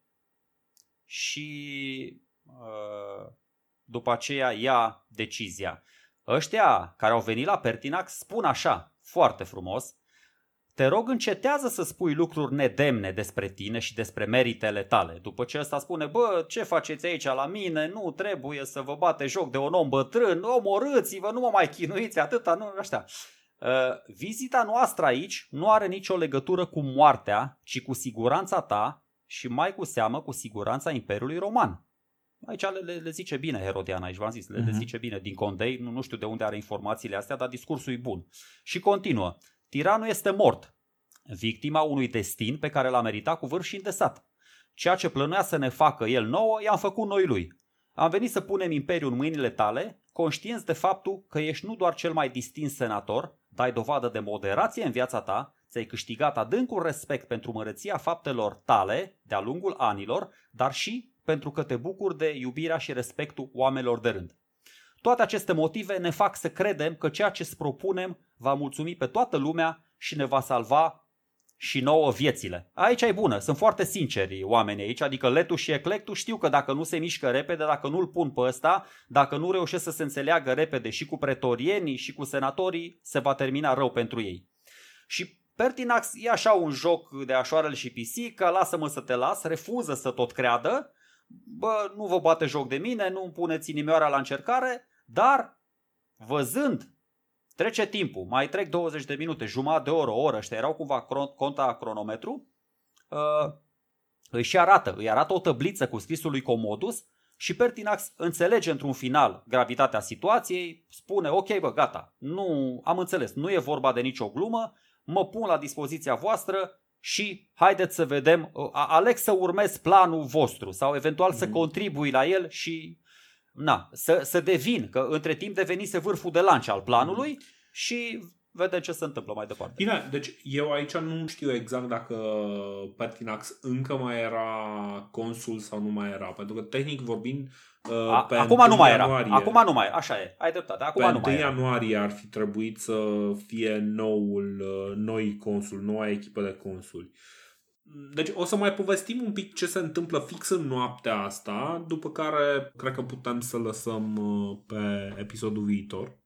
și uh, după aceea ia decizia. Ăștia care au venit la Pertinax spun așa, foarte frumos, te rog încetează să spui lucruri nedemne despre tine și despre meritele tale. După ce ăsta spune, bă, ce faceți aici la mine, nu trebuie să vă bate joc de un om bătrân, omorâți-vă, nu mă mai chinuiți atâta, nu, așa. Uh, vizita noastră aici nu are nicio legătură cu moartea, ci cu siguranța ta și mai cu seamă cu siguranța Imperiului Roman. Aici le, le, le zice bine Herodian, aici v-am zis, le, uh-huh. le mhm. zice bine din Condei, nu, nu știu de unde are informațiile astea, dar discursul e bun. Și continuă, tiranul este mort, victima unui destin pe care l-a meritat cu vârf și îndesat. Ceea ce plănuia să ne facă el nouă, i-am făcut noi lui. Am venit să punem imperiul în mâinile tale, conștienți de faptul că ești nu doar cel mai distins senator, dai dovadă de moderație în viața ta, ți-ai câștigat adâncul respect pentru mărăția faptelor tale de-a lungul anilor, dar și pentru că te bucuri de iubirea și respectul oamenilor de rând. Toate aceste motive ne fac să credem că ceea ce îți propunem va mulțumi pe toată lumea și ne va salva și nouă viețile. Aici e bună, sunt foarte sinceri oamenii aici, adică Letuș și Eclectu știu că dacă nu se mișcă repede, dacă nu-l pun pe ăsta, dacă nu reușesc să se înțeleagă repede și cu pretorienii și cu senatorii, se va termina rău pentru ei. Și Pertinax e așa un joc de așoarele și pisică, lasă-mă să te las, refuză să tot creadă, bă, nu vă bate joc de mine, nu îmi puneți inimioara la încercare, dar văzând Trece timpul, mai trec 20 de minute, jumătate de oră, o oră, ăștia erau cumva conta cronometru, uh, își și arată, îi arată o tăbliță cu scrisul lui Comodus și Pertinax înțelege într-un final gravitatea situației, spune ok bă gata, nu, am înțeles, nu e vorba de nicio glumă, mă pun la dispoziția voastră și haideți să vedem, uh, aleg să urmez planul vostru sau eventual mm-hmm. să mhm. contribui la el și na, să, să devin, că între timp devenise vârful de lance al planului și vedem ce se întâmplă mai departe. Bine, deci eu aici nu știu exact dacă Pertinax încă mai era consul sau nu mai era, pentru că tehnic vorbind uh, A, pe acum nu mai era. Acum nu mai, așa e. Ai dreptate. Acum pe nu mai ianuarie era. ar fi trebuit să fie noul uh, noi consul, noua echipă de consuli. Deci o să mai povestim un pic ce se întâmplă fix în noaptea asta, după care cred că putem să lăsăm uh, pe episodul viitor.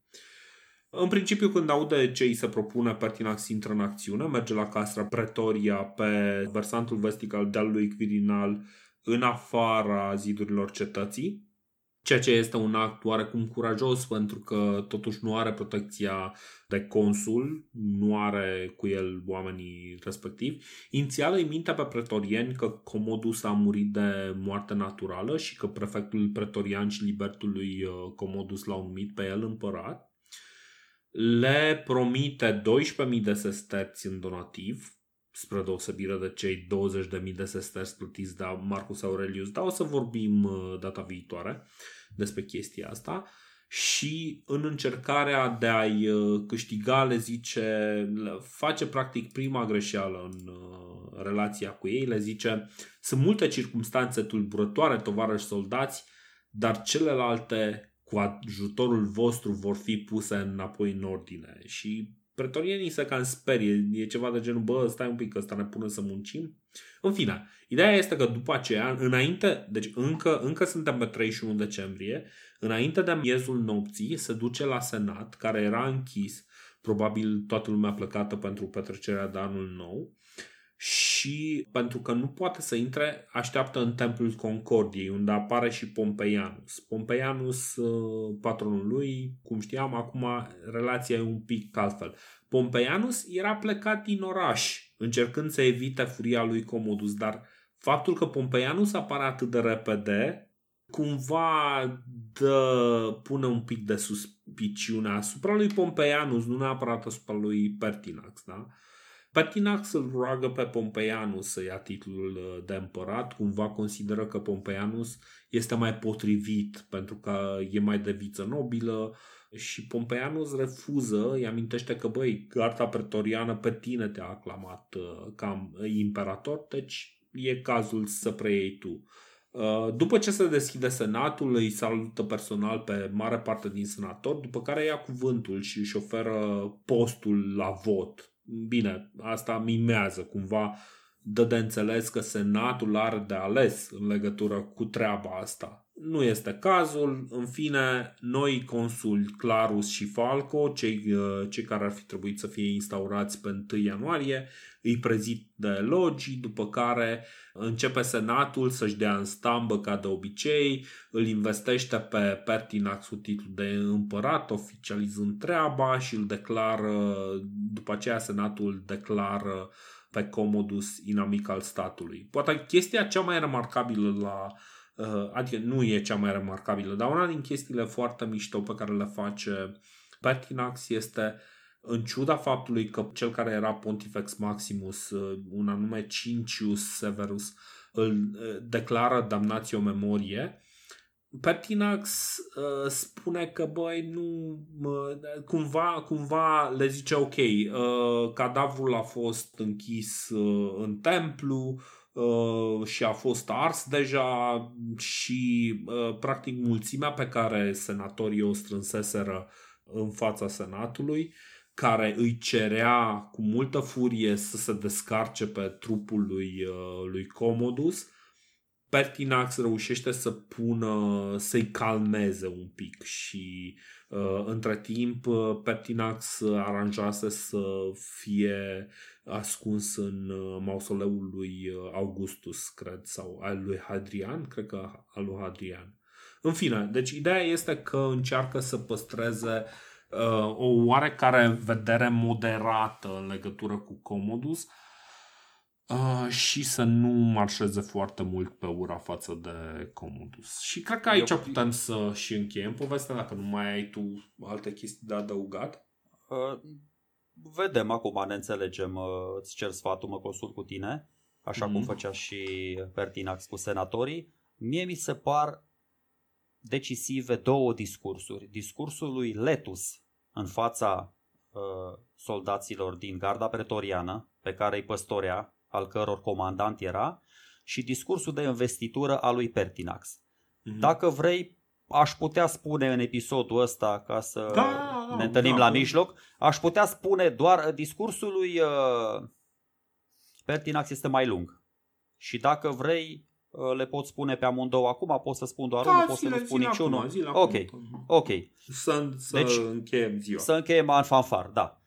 În principiu, când aude ce îi se propune, Pertinax intră în acțiune, merge la Castra Pretoria pe versantul vestic al dealului Quirinal, în afara zidurilor cetății, ceea ce este un act oarecum curajos pentru că totuși nu are protecția de consul, nu are cu el oamenii respectivi. Inițial îi minte pe pretorieni că Comodus a murit de moarte naturală și că prefectul pretorian și libertul lui uh, Comodus l-au numit pe el împărat. Le promite 12.000 de sesterți în donativ, spre deosebire de cei 20.000 de sesterți plătiți de Marcus Aurelius, dar o să vorbim uh, data viitoare despre chestia asta. Și în încercarea de a-i uh, câștiga, le zice, face practic prima greșeală în uh, relația cu ei, le zice sunt multe circunstanțe tulburătoare, tovarăși soldați, dar celelalte cu ajutorul vostru vor fi puse înapoi în ordine. Și pretorienii se cam sperie, e ceva de genul, bă, stai un pic, ăsta ne pune să muncim. În fine, ideea este că după aceea, înainte, deci încă, încă suntem pe 31 decembrie, înainte de miezul nopții se duce la senat, care era închis, probabil toată lumea plecată pentru petrecerea de anul nou, și pentru că nu poate să intre, așteaptă în Templul Concordiei, unde apare și Pompeianus. Pompeianus, uh, patronul lui, cum știam, acum relația e un pic altfel. Pompeianus era plecat din oraș, încercând să evite furia lui Comodus, dar faptul că Pompeianus apare atât de repede, cumva dă, pune un pic de suspiciune asupra lui Pompeianus, nu neapărat asupra lui Pertinax, da? Pertinax îl roagă pe Pompeianus să ia titlul uh, de împărat, cumva consideră că Pompeianus este mai potrivit pentru că e mai de viță nobilă, și Pompeianus refuză, îi amintește că, băi, garda pretoriană pe tine te-a aclamat uh, ca imperator, deci e cazul să preiei tu. Uh, după ce se deschide senatul, îi salută personal pe mare parte din senator, după care ia cuvântul și își oferă postul la vot. Bine, asta mimează cumva, dă de înțeles că senatul are de ales în legătură cu treaba asta. Nu este cazul. În fine, noi consuli Clarus și Falco, cei, uh, cei care ar fi trebuit să fie instaurați pe 1 ianuarie, îi prezit de elogii, după care începe senatul să-și dea în stambă ca de obicei, îl investește pe Pertinax cu titlul de împărat, oficializând treaba și îl declară, după aceea senatul declară pe Commodus inamic al statului. Poate chestia cea mai remarcabilă la Uh, adică nu e cea mai remarcabilă, dar una din chestiile foarte mișto pe care le face Pertinax este în ciuda faptului că cel care era Pontifex Maximus, uh, un anume Cincius Severus, îl uh, declară damnatio memorie, Pertinax uh, spune că, băi, nu, uh, cumva, cumva le zice ok, uh, cadavrul a fost închis uh, în templu, Uh, și a fost ars deja și uh, practic mulțimea pe care senatorii o strânseseră în fața senatului care îi cerea cu multă furie să se descarce pe trupul lui, uh, lui Commodus Pertinax reușește să pună, să-i calmeze un pic și uh, între timp Pertinax aranjase să fie ascuns în uh, mausoleul lui uh, Augustus, cred, sau al lui Hadrian, cred că al lui Hadrian. În fine, deci ideea este că încearcă să păstreze uh, o oarecare vedere moderată în legătură cu Commodus uh, și să nu marșeze foarte mult pe ura față de Commodus. Și cred că aici Eu... putem să și încheiem povestea dacă nu mai ai tu alte chestii de adăugat. Uh vedem acum, ne înțelegem, uh, îți cer sfatul, mă consult cu tine, așa mm-hmm. cum mhm. făcea și Pertinax cu senatorii. Mie mi se par decisive două discursuri. Discursul lui Letus în fața uh, soldaților din garda pretoriană, pe care îi păstorea, al căror comandant era, și discursul de investitură al lui Pertinax. Mm-hmm. Dacă vrei, aș putea spune în episodul ăsta, ca să da, ne întâlnim da, la mijloc, aș putea spune doar discursul lui uh, Pertinax este mai lung. Și dacă vrei, uh, le pot spune pe amândouă acum, pot să spun doar da, unul, pot să nu spun niciunul. Ok, ok. Să, să deci, încheiem ziua. Să încheiem în fanfar, da.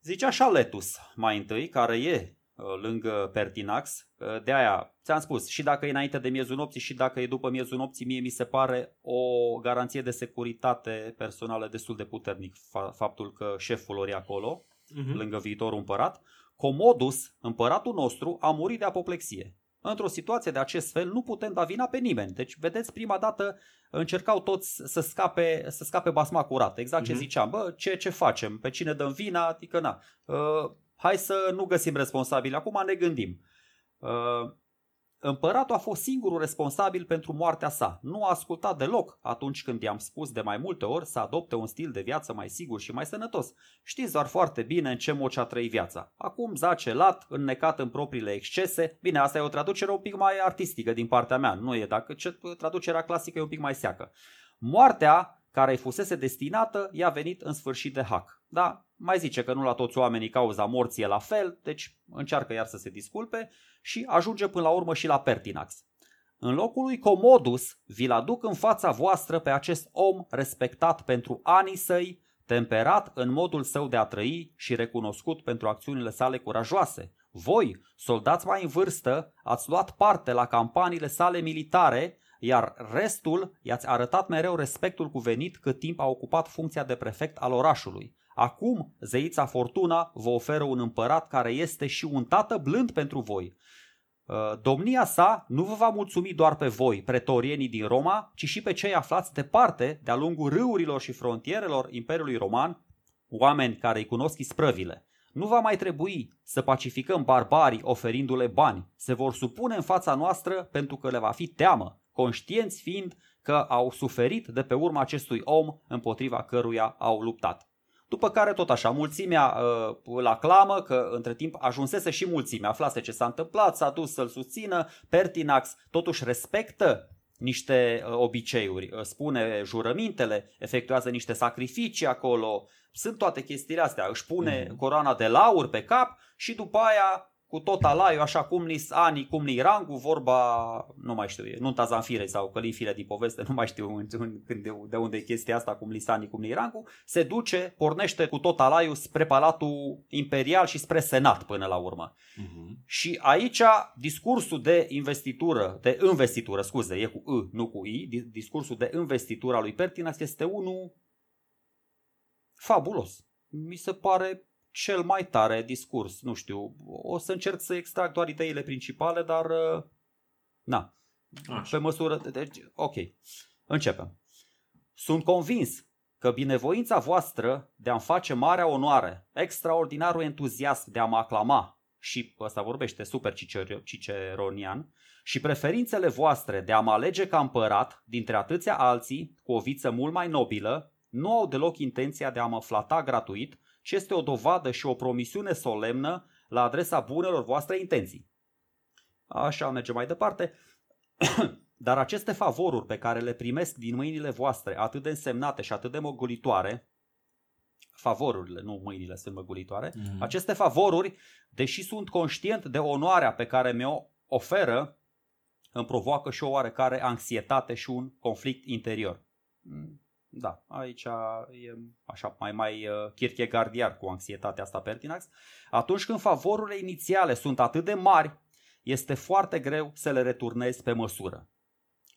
Zice așa Letus mai întâi, care e uh, lângă Pertinax. Uh, de aia Ți-am spus, și dacă e înainte de miezul nopții și dacă e după miezul nopții, mie mi se pare o garanție de securitate personală destul de puternic faptul că șeful ori acolo, uh-huh. lângă viitorul împărat. Comodus, împăratul nostru, a murit de apoplexie. Într-o situație de acest fel nu putem da vina pe nimeni. Deci, vedeți, prima dată încercau toți să scape, să scape basma curată. Exact uh-huh. ce mhm. ziceam. Bă, ce, ce facem? Pe cine dăm vina? Adică, na, uh, hai să nu găsim responsabili. Acum ne gândim. Uh, Împăratul a fost singurul responsabil pentru moartea sa. Nu a ascultat deloc atunci când i-am spus de mai multe ori să adopte un stil de viață mai sigur și mai sănătos. Știți doar foarte bine în ce mod a trăit viața. Acum zace lat, înnecat în propriile excese. Bine, asta e o traducere un pic mai artistică din partea mea. Nu e dacă ce, traducerea clasică e un pic mai seacă. Moartea care îi fusese destinată i-a venit în sfârșit de hac. Da, mai zice că nu la toți oamenii cauza morții e la fel, deci încearcă iar să se disculpe și ajunge până la urmă și la Pertinax. În locul lui Comodus, vi-l aduc în fața voastră pe acest om respectat pentru anii săi, temperat în modul său de a trăi și recunoscut pentru acțiunile sale curajoase. Voi, soldați mai în vârstă, ați luat parte la campaniile sale militare, iar restul i-ați arătat mereu respectul cuvenit cât timp a ocupat funcția de prefect al orașului. Acum, zeița Fortuna vă oferă un împărat care este și un tată blând pentru voi. Uh, domnia sa nu vă va mulțumi doar pe voi, pretorienii din Roma, ci și pe cei aflați departe, de-a lungul râurilor și frontierelor Imperiului Roman, oameni care îi cunosc isprăvile. Nu va mai trebui să pacificăm barbarii oferindu-le bani. Se vor supune în fața noastră pentru că le va fi teamă, conștienți fiind că au suferit de pe urma acestui om împotriva căruia au luptat. După care tot așa, mulțimea uh, îl aclamă că între timp ajunsese și mulțimea, aflase ce s-a întâmplat, s-a dus să-l susțină, Pertinax totuși respectă niște uh, obiceiuri, uh, spune jurămintele, efectuează niște sacrificii acolo, sunt toate chestiile astea, își pune mm-hmm. coroana de laur pe cap și după aia cu tot alaiul, așa cum ni ani, cum ni rangu, vorba, nu mai știu, nunta Zanfirei sau Călin din poveste, [laughs] nu mai știu de, de unde e chestia asta, cum li ani, cum ni rangu, se duce, pornește cu tot alaiul spre Palatul Imperial și spre Senat până la urmă. Uh-huh. Și aici discursul de investitură, de investitură, scuze, e cu I, nu cu I, discursul de investitură a lui Pertinax este unul fabulos. Mi se pare cel mai tare discurs. Nu știu, o să încerc să extrag doar ideile principale, dar uh, na, Așa. pe măsură... Deci, ok, începem. Sunt convins că binevoința voastră de a-mi face marea onoare, extraordinarul entuziasm de a mă aclama, și ăsta vorbește super ciceronian, și preferințele voastre de a mă alege ca împărat dintre atâția alții cu o viță mult mai nobilă, nu au deloc intenția de a mă flata gratuit și este o dovadă și o promisiune solemnă la adresa bunelor voastre intenții. Așa merge mai departe. [clears throat] Dar aceste favoruri pe care le primesc din mâinile voastre, atât de însemnate și atât de măgulitoare, favorurile, nu mâinile sunt măgulitoare, mm-hmm. aceste favoruri, deși sunt conștient de onoarea pe care mi-o oferă, îmi provoacă și o oarecare anxietate și un conflict interior. Mm. Da, aici e așa mai mai uh, Kierkegaardiar cu anxietatea asta Pertinax. Atunci când favorurile inițiale sunt atât de mari, este foarte greu să le returnezi pe măsură.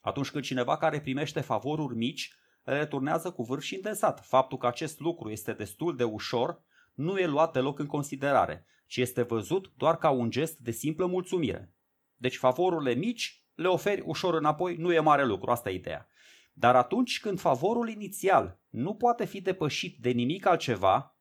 Atunci când cineva care primește favoruri mici le returnează cu vârf și îndesat. Faptul că acest lucru este destul de ușor nu e luat deloc în considerare, ci este văzut doar ca un gest de simplă mulțumire. Deci favorurile mici le oferi ușor înapoi, nu e mare lucru, asta e ideea. Dar atunci când favorul inițial nu poate fi depășit de nimic altceva,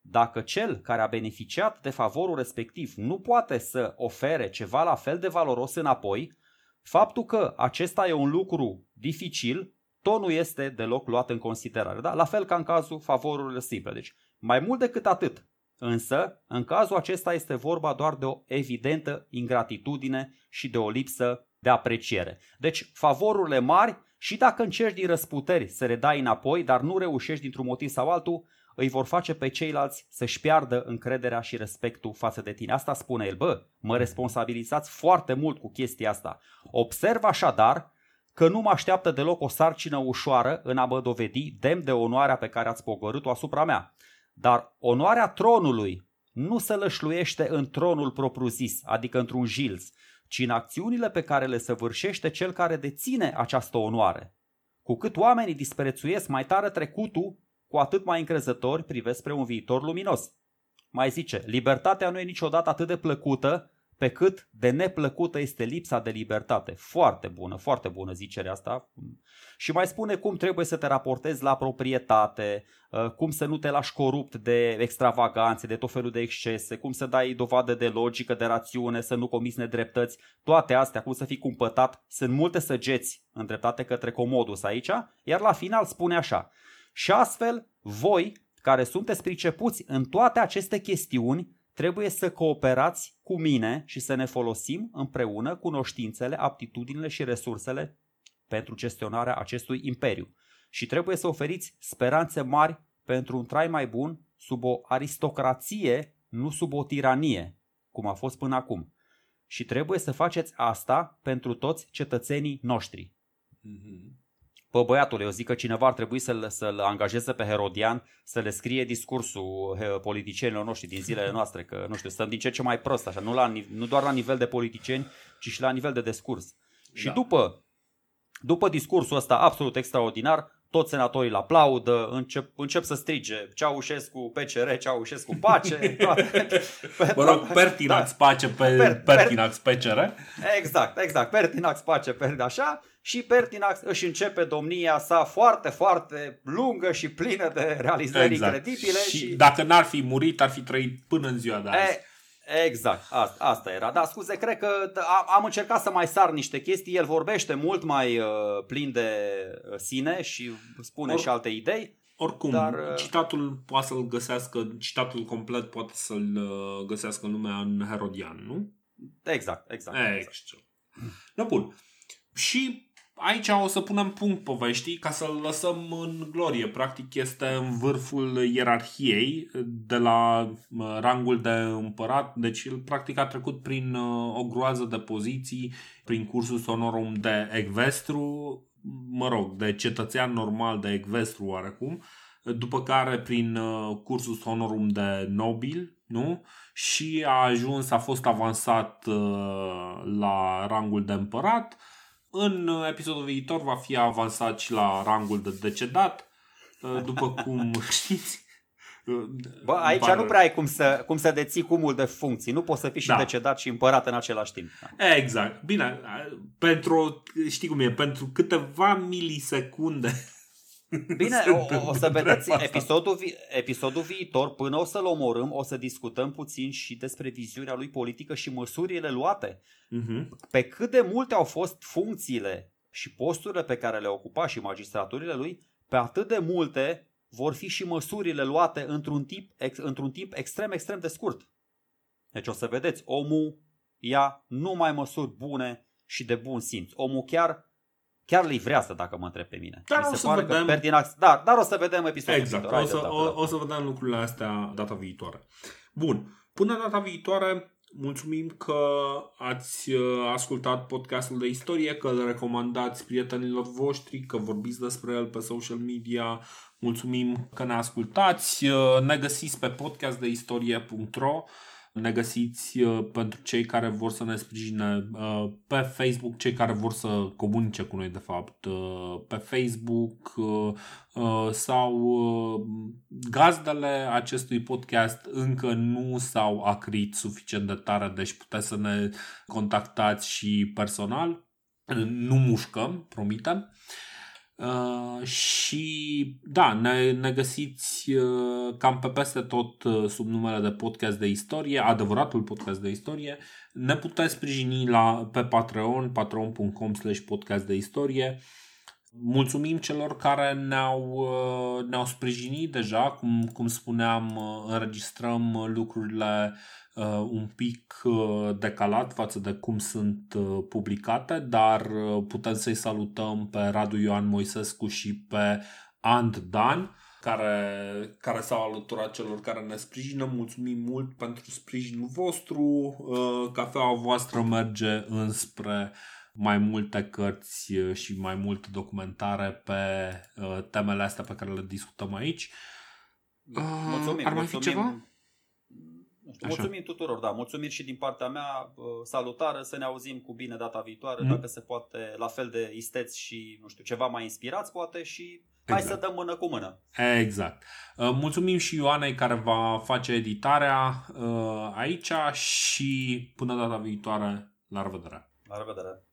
dacă cel care a beneficiat de favorul respectiv nu poate să ofere ceva la fel de valoros înapoi, faptul că acesta e un lucru dificil, tot nu este deloc luat în considerare. Da? La fel ca în cazul favorurilor simple. Deci, mai mult decât atât. Însă, în cazul acesta este vorba doar de o evidentă ingratitudine și de o lipsă de apreciere. Deci, favorurile mari și dacă încerci din răsputeri să le dai înapoi, dar nu reușești dintr-un motiv sau altul, îi vor face pe ceilalți să-și piardă încrederea și respectul față de tine. Asta spune el, bă, mă responsabilizați foarte mult cu chestia asta. Observ așadar că nu mă așteaptă deloc o sarcină ușoară în a mă dovedi demn de onoarea pe care ați pogorât-o asupra mea. Dar onoarea tronului nu se lășluiește în tronul propriu-zis, adică într-un jilz, ci în acțiunile pe care le săvârșește cel care deține această onoare. Cu cât oamenii disprețuiesc mai tare trecutul, cu atât mai încrezători privesc spre un viitor luminos. Mai zice, libertatea nu e niciodată atât de plăcută pe cât de neplăcută este lipsa de libertate. Foarte bună, foarte bună zicerea asta. Și mai spune cum trebuie să te raportezi la proprietate, uh, cum să nu te lași corupt de extravaganțe, de tot felul de excese, cum să dai dovadă de logică, de rațiune, să nu comiți nedreptăți. Toate astea, cum să fii cumpătat, sunt multe săgeți îndreptate către Comodus aici, iar la final spune așa. Și astfel, voi, care sunteți pricepuți în toate aceste chestiuni, trebuie să cooperați cu mine și să ne folosim împreună cunoștințele, aptitudinile și resursele pentru gestionarea acestui imperiu. Și trebuie să oferiți speranțe mari pentru un trai mai bun sub o aristocrație, nu sub o tiranie, cum a fost până acum. Și trebuie să faceți asta pentru toți cetățenii noștri. Mm-hmm. Bă, băiatul, eu zic că cineva ar trebui să-l, să-l angajeze pe Herodian să le scrie discursul politicienilor noștri din zilele [laughs] noastre, că, nu știu, stăm din ce ce mai prost, așa, nu, la, nu doar la nivel de politicieni, ci și la nivel de discurs. Da. Și după, după discursul ăsta absolut extraordinar, toți senatorii îl aplaudă, încep, încep să strige Ceaușescu PCR, Ceaușescu pace. [laughs] Toate. Mă rog, Pertinax da. pace pe per, Pertinax PCR. Exact, exact, Pertinax pace, per, așa și Pertinax își începe domnia sa foarte, foarte lungă și plină de realizări exact. incredibile. Și, și dacă n-ar fi murit, ar fi trăit până în ziua de azi. E, Exact, asta, asta era. Da, scuze, cred că am încercat să mai sar niște chestii. El vorbește mult mai uh, plin de uh, sine și spune Or, și alte idei. Oricum, dar, uh, citatul poate să-l găsească, citatul complet poate să-l uh, găsească în lumea în Herodian, nu? Exact, exact. E, exact. Da, bun. Și aici o să punem punct poveștii ca să-l lăsăm în glorie. Practic este în vârful ierarhiei de la rangul de împărat. Deci el practic a trecut prin uh, o groază de poziții, prin cursul sonorum de ecvestru, mă rog, de cetățean normal de ecvestru oarecum, după care prin uh, cursul sonorum de nobil, nu? Și a ajuns, a fost avansat uh, la rangul de împărat, în episodul viitor va fi avansat și la rangul de decedat, uh, după cum [laughs] știți. Bă, aici Bar... nu prea ai cum să, cum să deții cumul de funcții. Nu poți să fii și da. decedat și împărat în același timp. Exact. Bine, pentru, știi cum e, pentru câteva milisecunde [laughs] Bine, o, o să vedeți episodul, vi- episodul viitor, până o să-l omorâm, o să discutăm puțin și despre viziunea lui politică și măsurile luate. Uh-huh. Pe cât de multe au fost funcțiile și posturile pe care le ocupa și magistraturile lui, pe atât de multe vor fi și măsurile luate într-un timp, ex, într-un timp extrem, extrem de scurt. Deci o să vedeți, omul ia numai măsuri bune și de bun simț. Omul chiar chiar livrează, dacă mă întreb pe mine. Dar o să vedem. Pertinax... Da, dar o să vedem episodul exact. viitor. O să, o, o să vedem lucrurile astea data viitoare. Bun. Până data viitoare, mulțumim că ați uh, ascultat podcastul de istorie, că îl recomandați prietenilor voștri, că vorbiți despre el pe social media. Mulțumim că ne ascultați. Uh, ne găsiți pe podcastdeistorie.ro ne găsiți uh, pentru cei care vor să ne sprijine uh, pe Facebook, cei care vor să comunice cu noi de fapt uh, pe Facebook sau gazdele acestui podcast încă nu s-au acrit suficient de tare, deci puteți să ne contactați și personal. Nu mușcăm, promitem. Uh, și da, ne, ne găsiți uh, cam pe peste tot uh, sub numele de podcast de istorie, adevăratul podcast de istorie. Ne puteți sprijini la, pe Patreon, patreon.com slash podcast de istorie. Mulțumim celor care ne-au, uh, ne-au sprijinit deja, cum, cum spuneam, uh, înregistrăm lucrurile uh, un pic uh, decalat față de cum sunt uh, publicate, dar uh, putem să-i salutăm pe Radu Ioan Moisescu și pe And Dan care, care s-au alăturat celor care ne sprijină. Mulțumim mult pentru sprijinul vostru. Uh, cafeaua voastră merge înspre mai multe cărți și mai multe documentare pe uh, temele astea pe care le discutăm aici. Uh, mulțumim, ar mai mulțumim. fi ceva? Nu știu, mulțumim tuturor, da, mulțumim și din partea mea, salutare, să ne auzim cu bine data viitoare, mm. dacă se poate, la fel de isteți și, nu știu, ceva mai inspirați poate și exact. hai să exact. dăm mână cu mână. Exact. Uh, mulțumim și Ioanei care va face editarea uh, aici și până data viitoare, la revedere! La revedere!